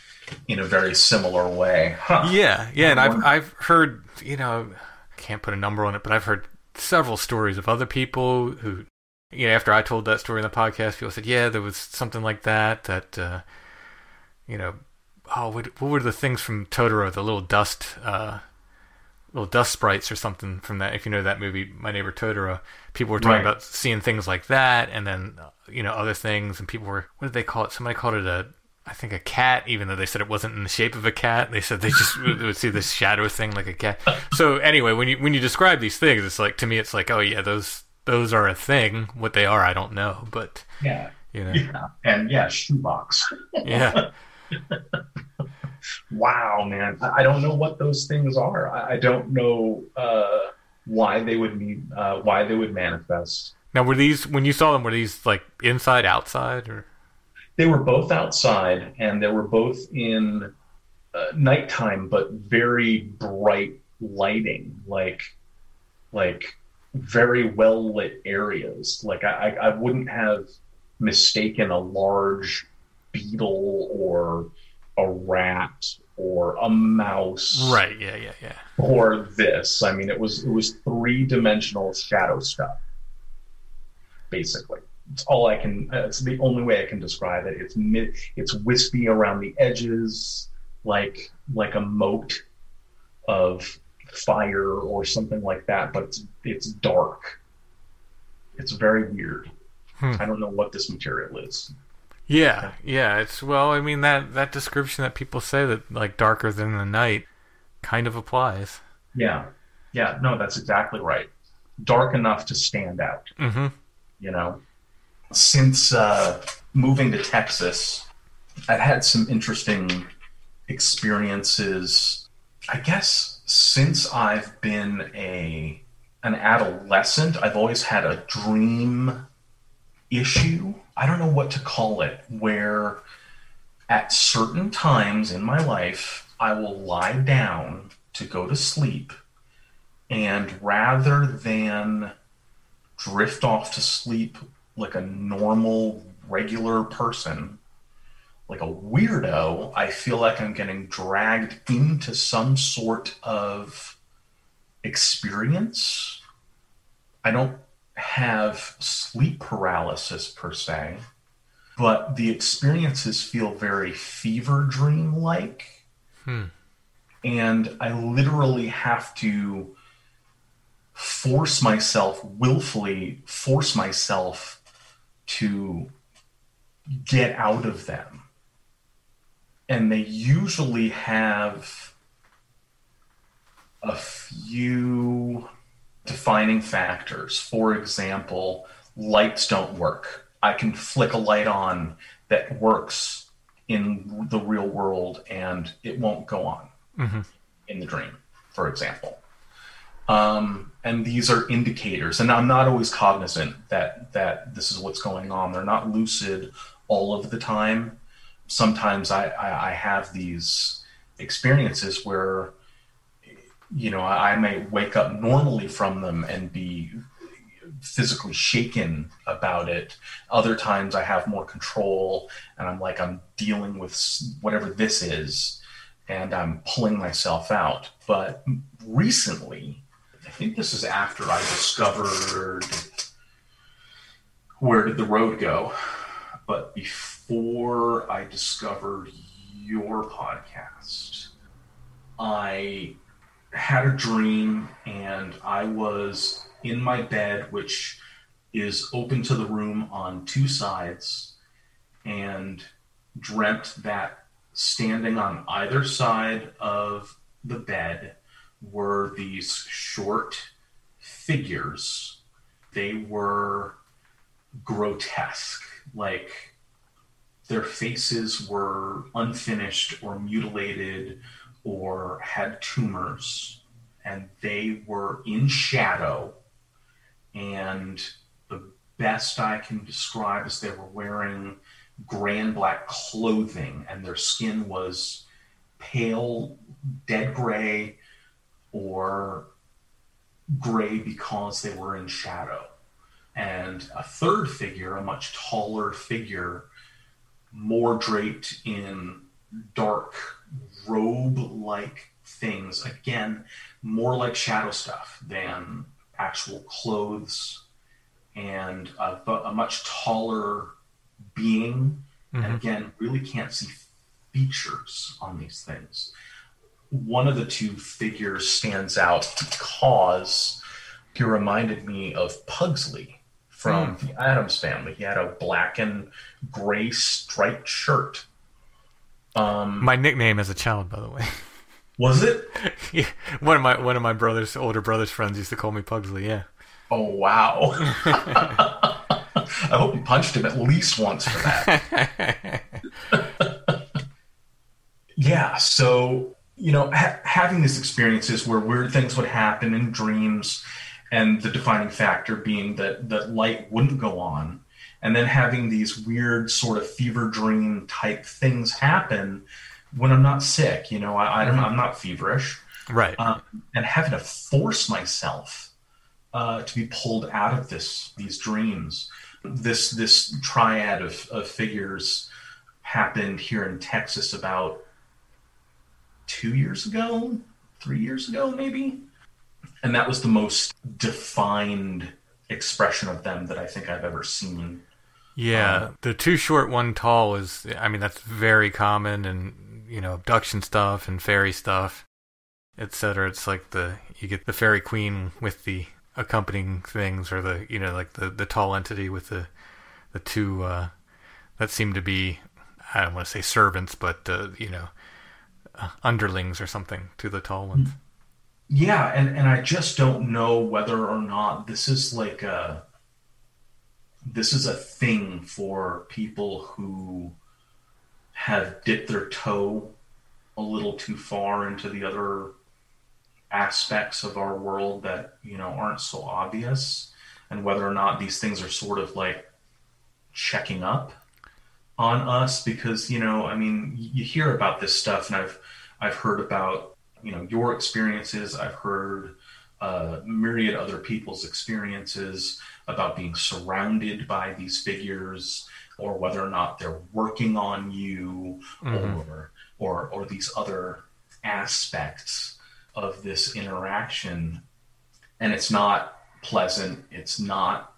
S3: in a very similar way huh.
S1: Yeah, yeah, and I've I've heard you know can't put a number on it, but I've heard several stories of other people who you know after I told that story in the podcast, people said yeah there was something like that that uh, you know oh what, what were the things from Totoro the little dust uh, little dust sprites or something from that if you know that movie My Neighbor Totoro people were talking
S3: Right.
S1: about seeing things like that and then you know other things and people were what did they call it somebody called it a I think a cat, even though they said it wasn't in the shape of a cat. They said they just would would see this shadow thing like a cat. So anyway, when you when you describe these things, it's like to me, it's like, oh yeah, those those are a thing. What they are, I don't know, but
S3: yeah
S1: you know,
S3: yeah and yeah shoebox
S1: yeah,
S3: wow man i I don't know what those things are i, I don't know uh, why they would need uh, why they would manifest
S1: Now, were these when you saw them? Were these like inside, outside, or
S3: They were both outside, and they were both in uh, nighttime, but very bright lighting, like like very well lit areas. Like I, I wouldn't have mistaken a large beetle or a rat or a mouse
S1: Right. Yeah. Yeah. Yeah.
S3: or this. I mean, it was it was three dimensional shadow stuff. Basically, it's all I can. It's the only way I can describe it. It's it's wispy around the edges, like like a moat of fire or something like that. But it's it's dark. It's very weird.
S1: Hmm.
S3: I don't know what this material is.
S1: Yeah, yeah. It's well, I mean that that description that people say that like darker than the night kind of applies.
S3: Yeah, yeah. No, that's exactly right. Dark enough to stand out.
S1: Mm-hmm.
S3: you know since uh, moving to texas i've had some interesting experiences i guess since i've been a an adolescent i've always had a dream issue i don't know what to call it where at certain times in my life i will lie down to go to sleep and rather than drift off to sleep like a normal, regular person, like a weirdo, I feel like I'm getting dragged into some sort of experience. I don't have sleep paralysis per se, but the experiences feel very fever dream like.
S1: Hmm.
S3: And I literally have to force myself willfully force myself to get out of them and they usually have a few defining factors. For example lights don't work. I can flick a light on that works in the real world and it won't go on
S1: Mm-hmm.
S3: in the dream for example. Um, and these are indicators. And i'm not always cognizant that that this is what's going on. They're not lucid all of the time. Sometimes i i, I have these experiences where you know I, may wake up normally from them and be physically shaken about it. Other times i have more control and i'm like i'm dealing with whatever this is and i'm pulling myself out. But recently I think this is after I discovered where did the road go, but before I discovered your podcast, I had a dream and I was in my bed, which is open to the room on two sides, and dreamt that standing on either side of the bed were these short figures. They were grotesque, like their faces were unfinished or mutilated or had tumors, and they were in shadow. And the best I can describe is they were wearing gray and black clothing, and their skin was pale, dead gray, or gray because they were in shadow. And a third figure, a much taller figure, more draped in dark robe like things, again, more like shadow stuff than actual clothes, and a, a much taller being. And mm-hmm. again, really can't see features on these things one of the two figures stands out because he reminded me of Pugsley from hmm. the Addams family. He had a black and gray striped shirt. Um,
S1: My nickname as a child, by the way.
S3: was it?
S1: yeah, one of my one of my brother's older brother's friends used to call me Pugsley. Yeah.
S3: Oh wow! I hope you punched him at least once for that. yeah, so you know, ha- having these experiences where weird things would happen in dreams, and the defining factor being that that light wouldn't go on, and then having these weird sort of fever dream type things happen when I'm not sick. You know, I, I don't, I'm not feverish,
S1: Right.
S3: um, and having to force myself uh, to be pulled out of this these dreams. This this triad of, of figures happened here in Texas about two years ago, three years ago, maybe, and that was the most defined expression of them that I think I've ever seen.
S1: Yeah, the too short, one tall is. I mean, that's very common, and you know, abduction stuff and fairy stuff, etc. It's like the you get the fairy queen with the accompanying things, or the you know, like the the tall entity with the the two uh, that seem to be. I don't want to say servants, but uh, you know, uh, underlings or something to the tall ones.
S3: Yeah, and, and I just don't know whether or not this is like a this is a thing for people who have dipped their toe a little too far into the other aspects of our world that you know aren't so obvious and whether or not these things are sort of like checking up on us because you know i mean you hear about this stuff and i've i've heard about you know your experiences i've heard uh, myriad other people's experiences about being surrounded by these figures or whether or not they're working on you or or or these other aspects of this interaction and it's not pleasant it's not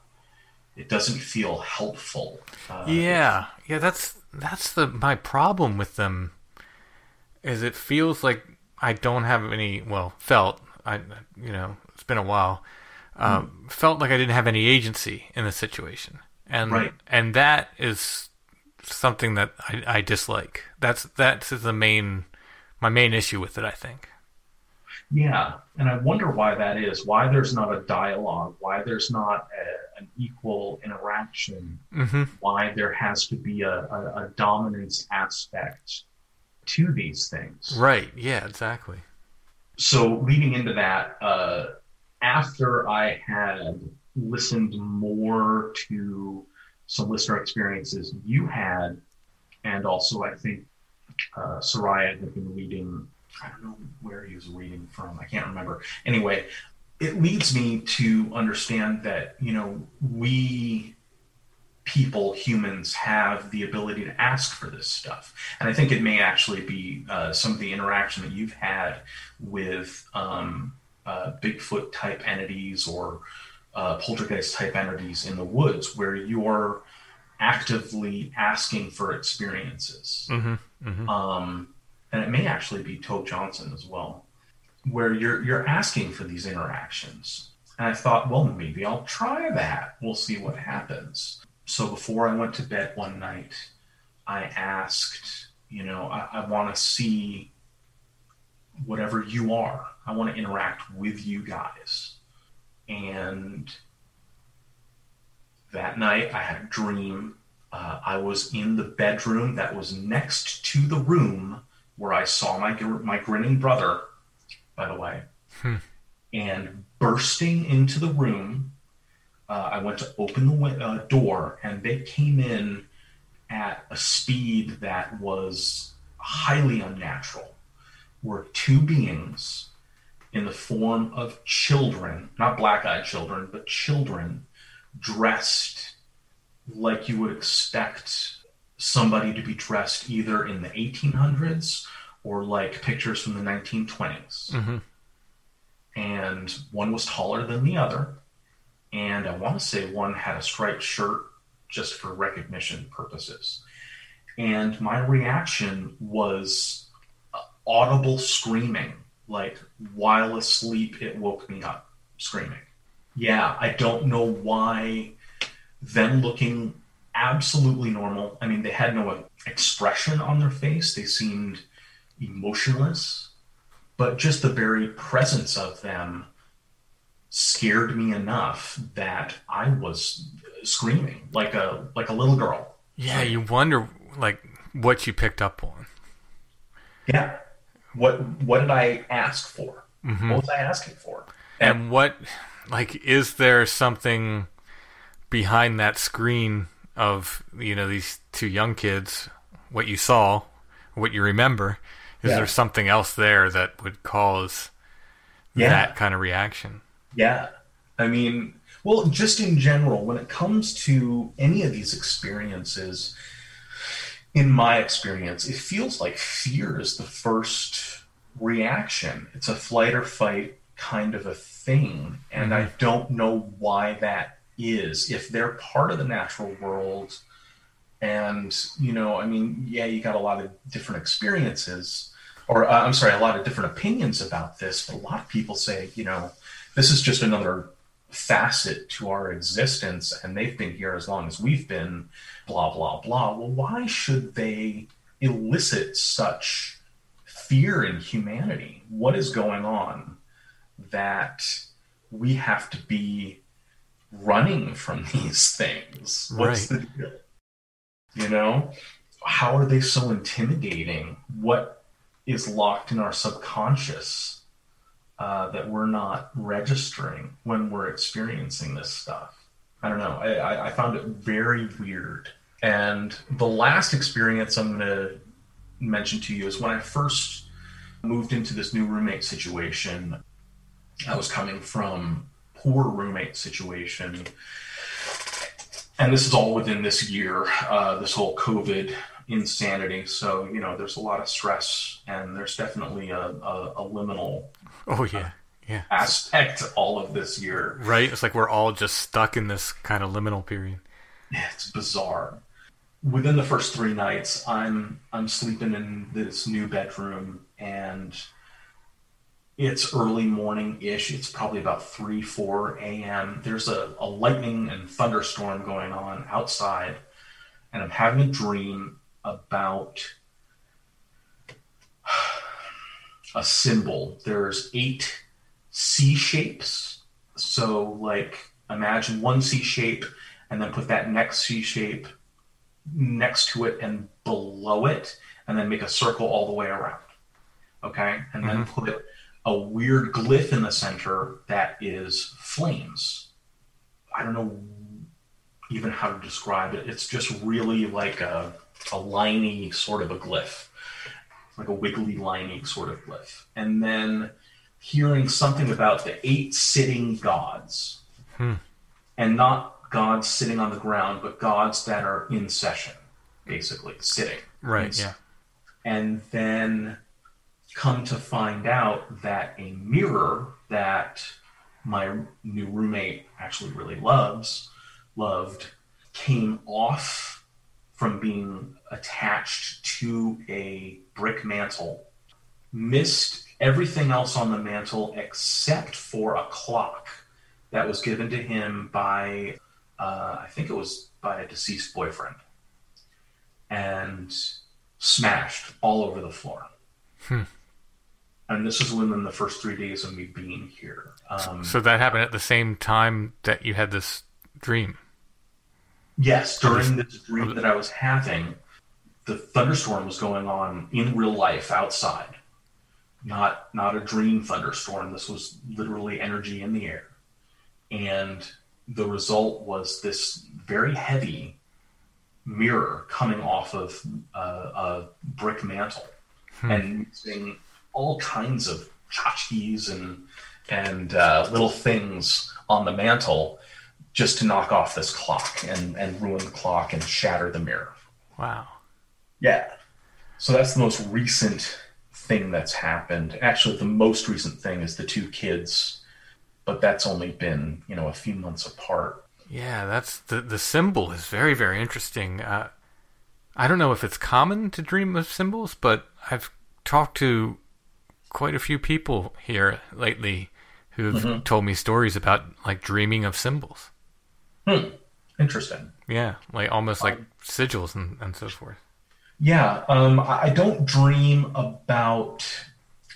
S3: it doesn't feel helpful uh,
S1: Yeah, yeah, that's that's the my problem with them. Is it feels like I don't have any. Well, felt I, you know, it's been a while. Um, Felt like I didn't have any agency in the situation, and
S3: Right.
S1: and that is something that I, I dislike. That's that's the main my main issue with it. I think.
S3: Yeah, and I wonder why that is. Why there's not a dialogue. Why there's not a, an equal interaction.
S1: hmm
S3: Why there has to be a, a, a dominance aspect to these things.
S1: Right. Yeah. Exactly.
S3: So leading into that, uh, after I had listened more to some listener experiences you had, and also I think uh, Seriah had been reading. I don't know where he was reading from. I can't remember. Anyway, it leads me to understand that you know we people humans have the ability to ask for this stuff and i think it may actually be uh, some of the interaction that you've had with um, uh, bigfoot type entities or uh, poltergeist type entities in the woods where you're actively asking for experiences
S1: hmm hmm
S3: um, and it may actually be Tobe Johnson as well, where you're you're asking for these interactions. And I thought, well, maybe I'll try that. We'll see what happens. So before I went to bed one night, I asked, you know, I, I want to see whatever you are. I want to interact with you guys. And that night I had a dream uh, I was in the bedroom that was next to the room where I saw my my grinning brother, by the way, and bursting into the room. Uh, I went to open the uh, door, and they came in at a speed that was highly unnatural. Were two beings in the form of children, not black-eyed children, but children dressed like you would expect somebody to be dressed either in the 1800s or like pictures from the 1920s.
S1: hmm
S3: And one was taller than the other. And I want to say one had a striped shirt just for recognition purposes. And my reaction was uh, audible screaming, like while asleep, it woke me up screaming. Yeah, I don't know why them looking absolutely normal. I mean, they had no expression on their face, they seemed emotionless, but just the very presence of them scared me enough that I was screaming like a like a little girl.
S1: Yeah. You wonder like what you picked up on.
S3: Yeah. What what did I ask for?
S1: Mhm.
S3: What was I asking for?
S1: And what, like, is there something behind that screen of you know these two young kids, what you saw, what you remember. Is
S3: Yeah.
S1: there something else there that would cause
S3: Yeah.
S1: that kind of reaction?
S3: Yeah. I mean, well, just in general, when it comes to any of these experiences, in my experience, it feels like fear is the first reaction. It's a flight or fight kind of a thing. And I don't know why that is. If they're part of the natural world, and, you know, I mean, yeah, you got a lot of different experiences, or uh, I'm sorry, a lot of different opinions about this, but a lot of people say, you know, this is just another facet to our existence and they've been here as long as we've been blah blah blah. Well why should they elicit such fear in humanity? What is going on that we have to be running from these things? What's
S1: Right.
S3: the deal? You know how are they so intimidating? What is locked in our subconscious uh, that we're not registering when we're experiencing this stuff. I don't know. I, I, found it very weird. And the last experience I'm going to mention to you is when I first moved into this new roommate situation. I was coming from poor roommate situation, and this is all within this year. Uh, this whole COVID insanity. So you know, there's a lot of stress, and there's definitely a, a, a liminal
S1: Oh yeah, yeah.
S3: aspect to all of this year.
S1: Right. It's like we're all just stuck in this kind of liminal period.
S3: Yeah, it's bizarre. Within the first three nights, I'm I'm sleeping in this new bedroom, and it's early morning ish. It's probably about three four a.m. There's a, a lightning and thunderstorm going on outside, and I'm having a dream about a symbol. There's eight C shapes. So, like, imagine one C shape and then put that next C shape next to it and below it, and then make a circle all the way around. Okay? And then mm-hmm. put a weird glyph in the center that is flames. I don't know even how to describe it. It's just really like a, a liney sort of a glyph like a wiggly liney sort of glyph. And then hearing something about the eight sitting gods. Hmm. And not gods sitting on the ground, but gods that are in session, basically, sitting.
S1: Right. Yeah.
S3: And then come to find out that a mirror that my new roommate actually really loves, loved, came off from being attached to a brick mantle, missed everything else on the mantle except for a clock that was given to him by, uh, I think it was by a deceased boyfriend, and smashed all over the floor. And this is within the first three days of me being here. Um,
S1: So that happened at the same time that you had this dream.
S3: Yes, during this dream that I was having, the thunderstorm was going on in real life outside. Not not a dream thunderstorm. This was literally energy in the air. And the result was this very heavy mirror coming off of uh, a brick mantle and using all kinds of tchotchkes and and uh, little things on the mantle just to knock off this clock and, and ruin the clock and shatter the mirror.
S1: Wow.
S3: Yeah. So that's the most recent thing that's happened. Actually, the most recent thing is the two kids, but that's only been, you know, a few months apart.
S1: Yeah, that's the the symbol is very very interesting. Uh, I don't know if it's common to dream of symbols, but I've talked to quite a few people here lately who've told me stories about like dreaming of symbols.
S3: Interesting.
S1: Yeah, like almost like sigils and, and so forth.
S3: Yeah, um, I don't dream about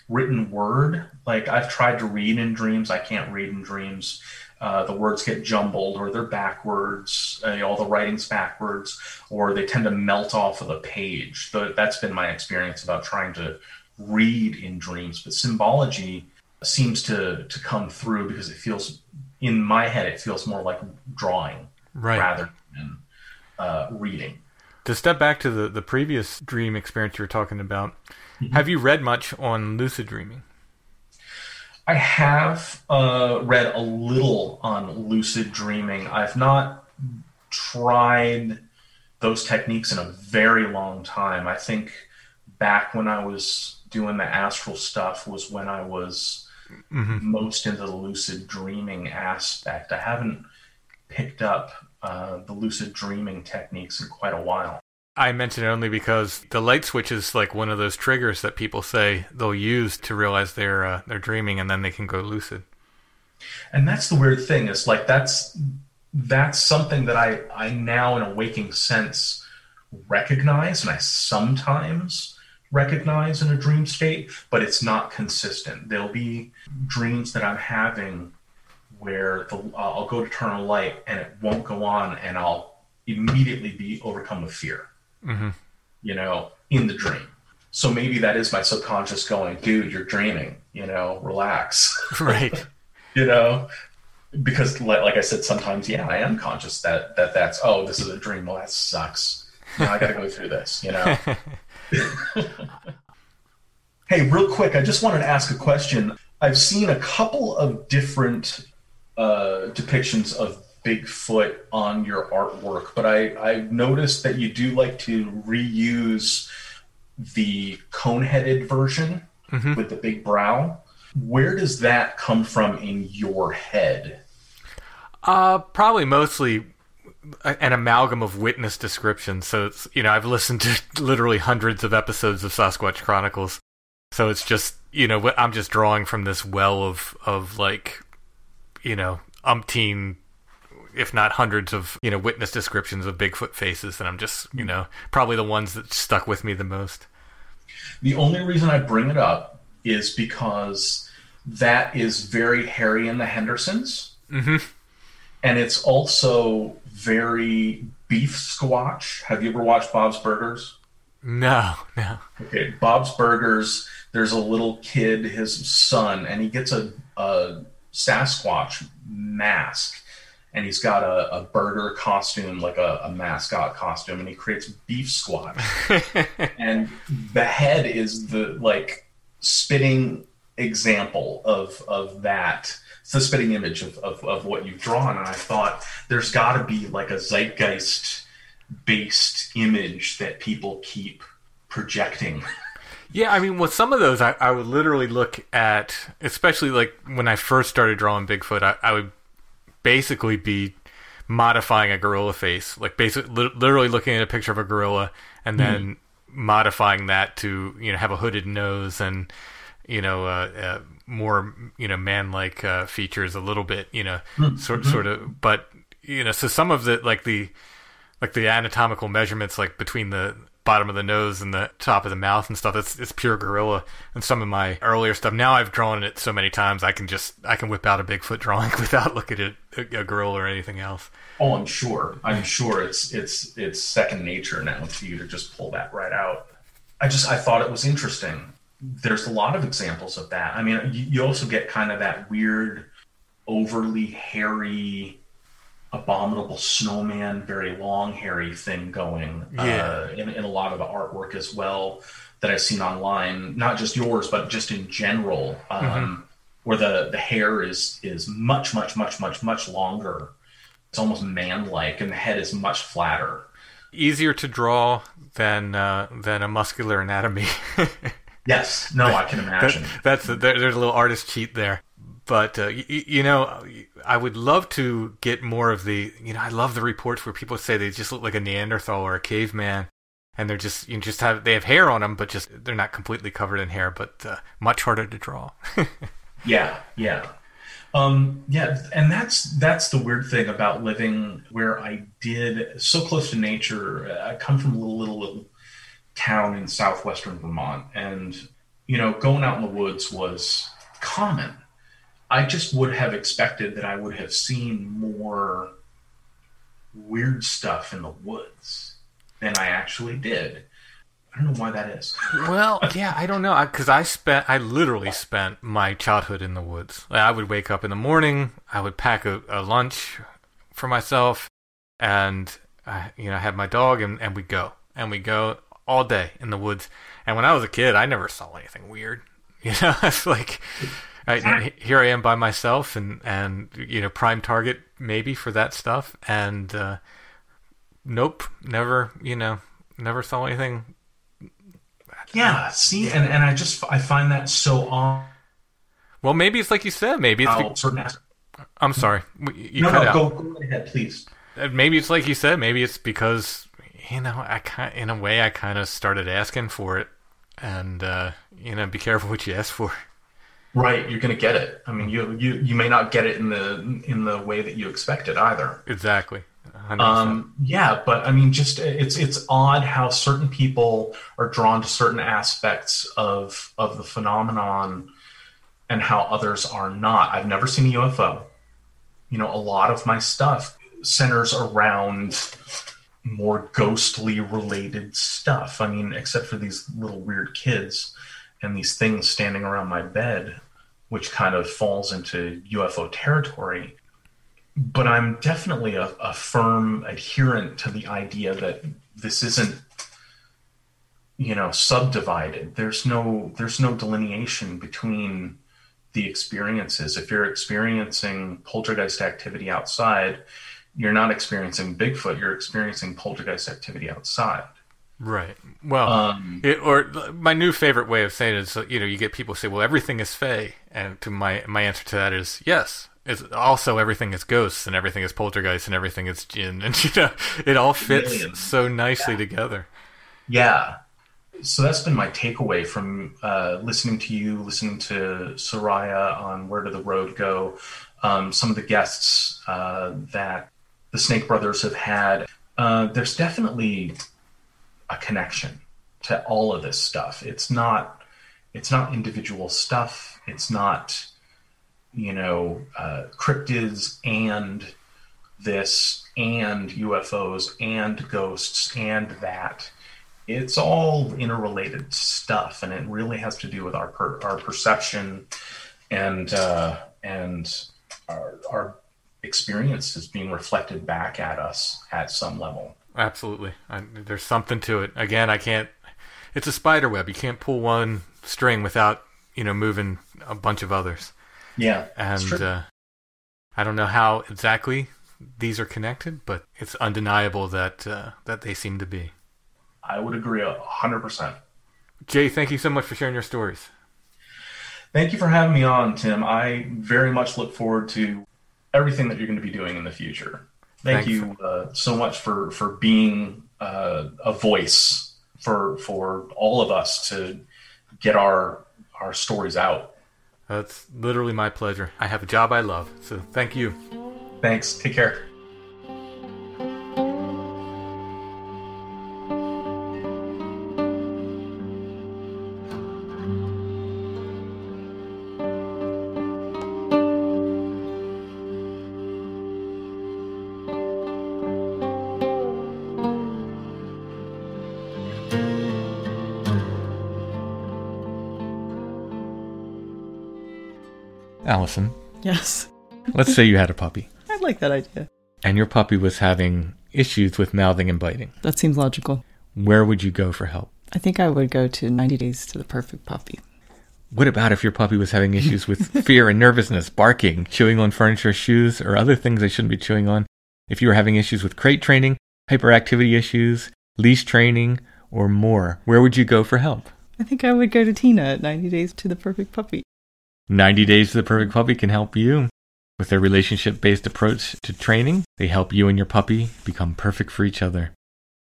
S3: written word. Like I've tried to read in dreams, I can't read in dreams. Uh, the words get jumbled, or they're backwards. Uh, all the writing's backwards, or they tend to melt off of the page. But that's been my experience about trying to read in dreams. But symbology seems to to come through because it feels in my head it feels more like drawing
S1: Right.
S3: rather than uh, reading.
S1: To step back to the, the previous dream experience you were talking about, have you read much on lucid dreaming?
S3: I have uh, read a little on lucid dreaming. I've not tried those techniques in a very long time. I think back when I was doing the astral stuff was when I was most into the lucid dreaming aspect. I haven't picked up uh, the lucid dreaming techniques in quite a while.
S1: I mention it only because the light switch is like one of those triggers that people say they'll use to realize they're uh, they're dreaming, and then they can go lucid.
S3: and that's the weird thing is like that's that's something that i i now in a waking sense recognize and i sometimes recognize in a dream state but it's not consistent. There'll be dreams that i'm having where the, uh, i'll go to turn a light and it won't go on and i'll immediately be overcome with fear. You know in the dream. So maybe that is my subconscious going dude you're dreaming you know relax.
S1: Right.
S3: you know? Because like, like i said sometimes yeah i am conscious that that that's oh this is a dream. Well that sucks. Now i gotta go through this you know hey real quick i just wanted to ask a question. I've seen a couple of different uh, depictions of bigfoot on your artwork but i i've noticed that you do like to reuse the cone-headed version with the big brow. Where does that come from in your head?
S1: Uh, probably mostly an amalgam of witness descriptions. So it's you know I've listened to literally hundreds of episodes of Sasquatch Chronicles. So it's just you know I'm just drawing from this well of of like you know umpteen if not hundreds of you know witness descriptions of Bigfoot faces and I'm just you know probably the ones that stuck with me the most.
S3: The only reason I bring it up is because that is very Harry and the Hendersons. Mm-hmm. And it's also very beef squatch. Have you ever watched Bob's Burgers?
S1: No, no.
S3: Okay, Bob's Burgers, there's a little kid, his son, and he gets a, a Sasquatch mask. And he's got a, a burger costume, like a, a mascot costume, and he creates beef squatch. and the head is the like spitting example of of that. The spitting image of, of, of what you've drawn. And I thought there's got to be like a zeitgeist based image that people keep projecting.
S1: Yeah, I mean, with some of those, I, I would literally look at, especially like when I first started drawing Bigfoot, I, I would basically be modifying a gorilla face, like basically li- literally looking at a picture of a gorilla and then modifying that to you know have a hooded nose and you know uh, uh, more you know man-like uh, features a little bit, you know, sort sort of, but you know, so some of the like the like the anatomical measurements like between the bottom of the nose and the top of the mouth and stuff it's, it's pure gorilla and some of my earlier stuff now i've drawn it so many times i can just i can whip out a bigfoot drawing without looking at a, a gorilla or anything else
S3: Oh, I'm sure. I'm sure it's it's it's second nature now to you to just pull that right out. I just I thought it was interesting. There's a lot of examples of that. I mean, you, you also get kind of that weird, overly hairy, abominable snowman, very long hairy thing going
S1: Yeah.
S3: uh, in, in a lot of the artwork as well that I've seen online. Not just yours, but just in general, um, where the the hair is is much much much much much longer. It's almost man-like, and the head is much flatter.
S1: easier to draw than uh, than a muscular anatomy
S3: Yes, no, I can imagine.
S1: that's there, there's a little artist cheat there but uh, y- y- you know i would love to get more of the you know i love the reports where people say they just look like a neanderthal or a caveman and they're just you just have they have hair on them but just they're not completely covered in hair but uh, much harder to draw
S3: Yeah, yeah. Um, yeah, and that's that's the weird thing about living where I did so close to nature. I come from a little little, little town in southwestern Vermont, and you know, going out in the woods was common. I just would have expected that I would have seen more weird stuff in the woods than I actually did. I don't know why that is.
S1: well yeah i don't know because I, spent i literally spent my childhood in the woods Like, i would wake up in the morning i would pack a, a lunch for myself and I, you know, I had my dog, and and we go and we go all day in the woods. And when I was a kid, I never saw anything weird. You know, it's like I, here I am by myself, and and you know, prime target maybe for that stuff. And uh, nope, never. You know, never saw anything.
S3: Yeah, see, and, and I just I find that so odd.
S1: Well, maybe it's like you said. Maybe it's.
S3: Certain
S1: I'm sorry. You
S3: no,
S1: cut
S3: no,
S1: out.
S3: go, go ahead, please.
S1: Uh, maybe it's like you said. Maybe it's because you know I kind in a way I kind of started asking for it, and uh, you know, be careful what you ask for.
S3: Right, you're going to get it. I mean, you you you may not get it in the in the way that you expected either.
S1: Exactly. 100%.
S3: Um, yeah, but I mean, just it's it's odd how certain people are drawn to certain aspects of of the phenomenon, and how others are not. I've never seen a UFO. You know, a lot of my stuff centers around more ghostly related stuff. I mean, except for these little weird kids and these things standing around my bed, which kind of falls into UFO territory. But I'm definitely a, a firm adherent to the idea that this isn't you know subdivided. There's no there's no delineation between the experiences. If you're experiencing poltergeist activity outside you're not experiencing bigfoot you're experiencing poltergeist activity outside
S1: right. Well,
S3: um,
S1: it, or my new favorite way of saying it is, you know, you get people say, "Well, everything is fey," and to my my answer to that is yes. It's also everything is ghosts and everything is poltergeist and everything is jinn and you know it all fits
S3: Aliens.
S1: so nicely
S3: Yeah.
S1: together.
S3: Yeah. So that's been my takeaway from uh, listening to you, listening to Seriah on Where Did the Road Go, um, some of the guests uh, that the Snake Brothers have had. Uh, there's definitely a connection to all of this stuff. It's not it's not individual stuff. It's not you know uh, cryptids and this and UFOs and ghosts and that it's all interrelated stuff, and it really has to do with our per, our perception and uh, and our, our experiences being reflected back at us at some level.
S1: Absolutely. I, there's something to it. Again, I can't. It's a spider web. You can't pull one string without you know moving a bunch of others.
S3: Yeah,
S1: And uh, I don't know how exactly these are connected, but it's undeniable that uh, that they seem to be.
S3: I would agree a hundred percent.
S1: Jay, thank you so much for sharing your stories.
S3: Thank you for having me on, Tim. I very much look forward to everything that you're going to be doing in the future. Thank
S1: Thanks.
S3: you uh, so much for for being uh, a voice for for all of us to get our our stories out.
S1: That's literally my pleasure. I have a job I love, so thank you.
S3: Thanks. Take care.
S1: Allison,
S2: Yes.
S1: let's say you had a puppy,
S2: I like that idea.
S1: and your puppy was having issues with mouthing and biting.
S2: That seems logical.
S1: Where would you go for help?
S2: I think I would go to 90 Days to the Perfect Puppy.
S1: What about if your puppy was having issues with fear and nervousness, barking, chewing on furniture, shoes, or other things they shouldn't be chewing on? If you were having issues with crate training, hyperactivity issues, leash training, or more, where would you go for help?
S2: I think I would go to Tina at 90 Days to the Perfect Puppy.
S1: 90 Days to the Perfect Puppy can help you. With their relationship based approach to training, they help you and your puppy become perfect for each other.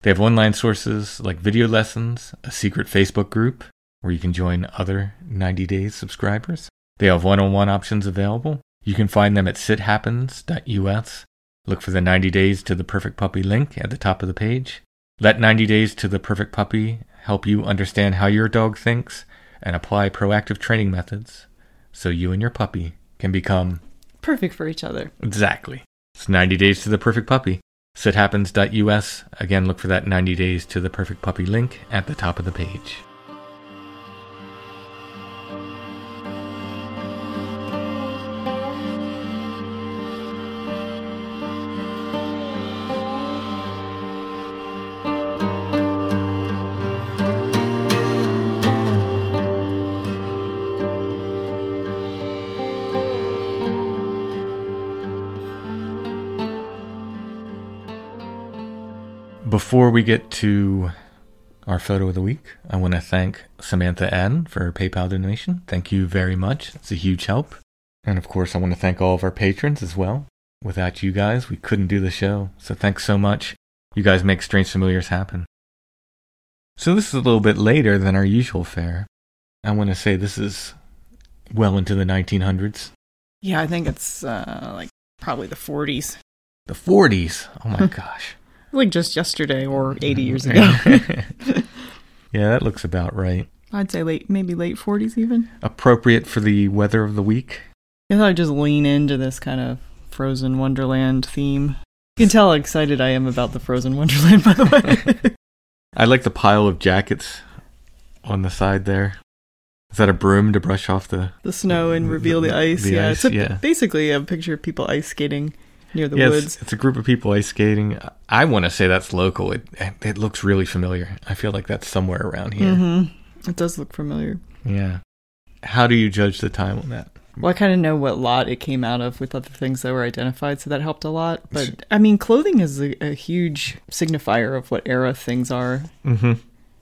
S1: They have online sources like video lessons, a secret Facebook group where you can join other 90 Days subscribers. They have one on one options available. You can find them at sithappens.us. Look for the 90 Days to the Perfect Puppy link at the top of the page. Let 90 Days to the Perfect Puppy help you understand how your dog thinks and apply proactive training methods so you and your puppy can become
S2: Perfect for each other.
S1: exactly. It's 90 days to the perfect puppy. Sithappens.us. Again, look for that 90 days to the perfect puppy link at the top of the page. Before we get to our photo of the week, I want to thank Samantha Adden for her PayPal donation. Thank you very much. It's a huge help. And of course, I want to thank all of our patrons as well. Without you guys, we couldn't do the show. So thanks so much. You guys make Strange Familiars happen. So this is a little bit later than our usual fare. I want to say this is well into the 1900s.
S2: Yeah, I think it's uh, like probably the 40s.
S1: The 40s. Oh my gosh.
S2: Like just yesterday or mm-hmm. 80 years ago.
S1: yeah, that looks about right.
S2: I'd say late, maybe late 40s even.
S1: Appropriate for the weather of the week.
S2: I thought I'd just lean into this kind of frozen wonderland theme. You can tell how excited I am about the frozen wonderland, by the way.
S1: I like the pile of jackets on the side there. Is that a broom to brush off the
S2: the snow and reveal the, ice?
S1: the
S2: yeah,
S1: ice,
S2: it's a,
S1: yeah.
S2: basically a picture of people ice skating near the
S1: yeah,
S2: woods.
S1: It's, it's a group of people ice skating. I want to say that's local. It it looks really familiar. I feel like that's somewhere around here.
S2: Mm-hmm. It does look familiar.
S1: Yeah. How do you judge the time on that?
S2: Well, I kind of know what lot it came out of with other things that were identified, so that helped a lot. But I mean, clothing is a, a huge signifier of what era things are.
S1: Mm-hmm.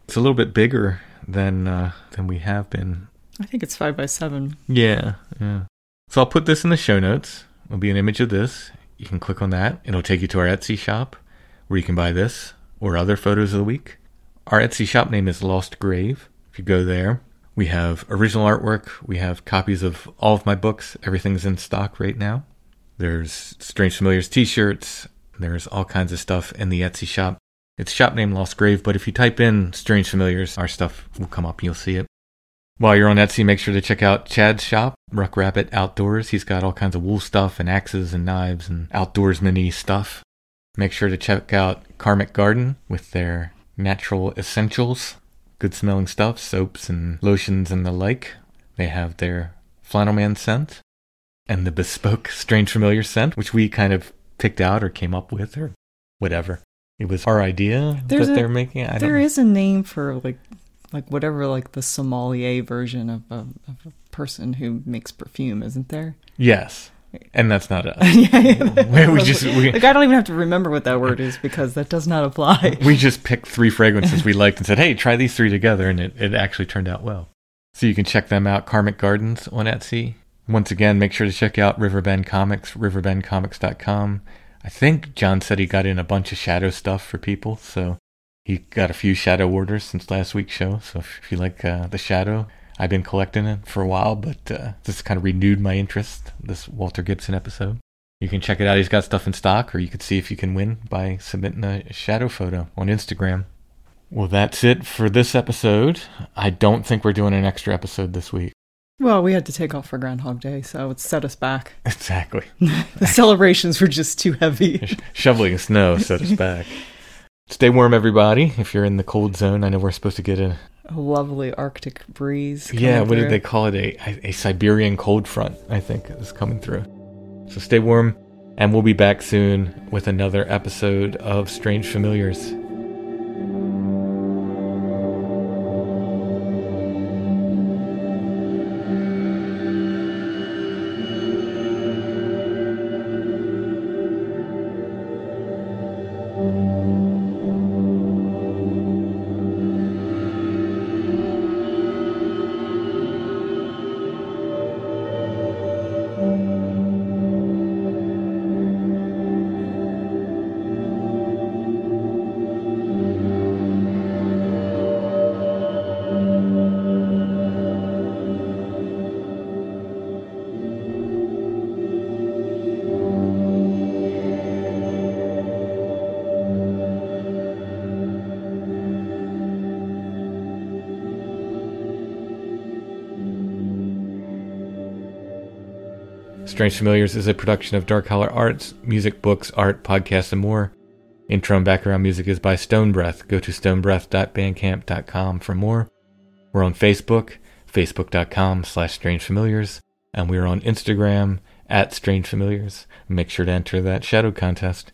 S1: It's a little bit bigger than uh, than we have been.
S2: I think it's five by seven.
S1: Yeah, yeah. So I'll put this in the show notes. It'll be an image of this. You can click on that. It'll take you to our Etsy shop where you can buy this or other photos of the week. Our Etsy shop name is Lost Grave. If you go there, we have original artwork. We have copies of all of my books. Everything's in stock right now. There's Strange Familiars t-shirts. There's all kinds of stuff in the Etsy shop. It's shop name Lost Grave, but if you type in Strange Familiars, our stuff will come up. You'll see it. While you're on Etsy, make sure to check out Chad's shop, Ruck Rabbit Outdoors. He's got all kinds of wool stuff and axes and knives and outdoors mini stuff. Make sure to check out Karmic Garden with their natural essentials, good smelling stuff, soaps and lotions and the like. They have their Flannel Man scent and the bespoke Strange Familiar scent, which we kind of picked out or came up with or whatever. It was our idea
S2: There's
S1: that
S2: a-
S1: they're making. I
S2: There is a name for like, like whatever, like the sommelier version of a, of a person who makes perfume, isn't there?
S1: Yes. And that's not us.
S2: yeah, yeah.
S1: we just we,
S2: like I don't even have to remember what that word is because that does not apply.
S1: we just picked three fragrances we liked and said, "Hey, try these three together," and it, it actually turned out well. So you can check them out, Karmic Gardens on Etsy. Once again, make sure to check out Riverbend Comics, riverbendcomics.com. I think John said he got in a bunch of shadow stuff for people, so he got a few shadow orders since last week's show. So if you like uh, the shadow, I've been collecting it for a while, but uh, this kind of renewed my interest. This Walter Gibson episode. You can check it out. He's got stuff in stock, or you can see if you can win by submitting a shadow photo on Instagram. Well, that's it for this episode. I don't think we're doing an extra episode this week.
S2: Well, we had to take off for Groundhog Day, so it set us back.
S1: Exactly.
S2: The celebrations were just too heavy.
S1: Sh- Shoveling snow set us back. Stay warm, everybody. If you're in the cold zone, I know we're supposed to get a
S2: A lovely Arctic breeze.
S1: yeah. What did they call it? A, a Siberian cold front. I think is coming through. So stay warm, and we'll be back soon with another episode of Strange Familiars. Strange Familiars is a production of Dark Holler Arts, music, books, art, podcasts, and more. Intro and background music is by Stone Breath. Go to stonebreath.bandcamp.com for more. We're on Facebook, facebook.com slash strange familiars, and we're on Instagram at strange familiars. Make sure to enter that shadow contest.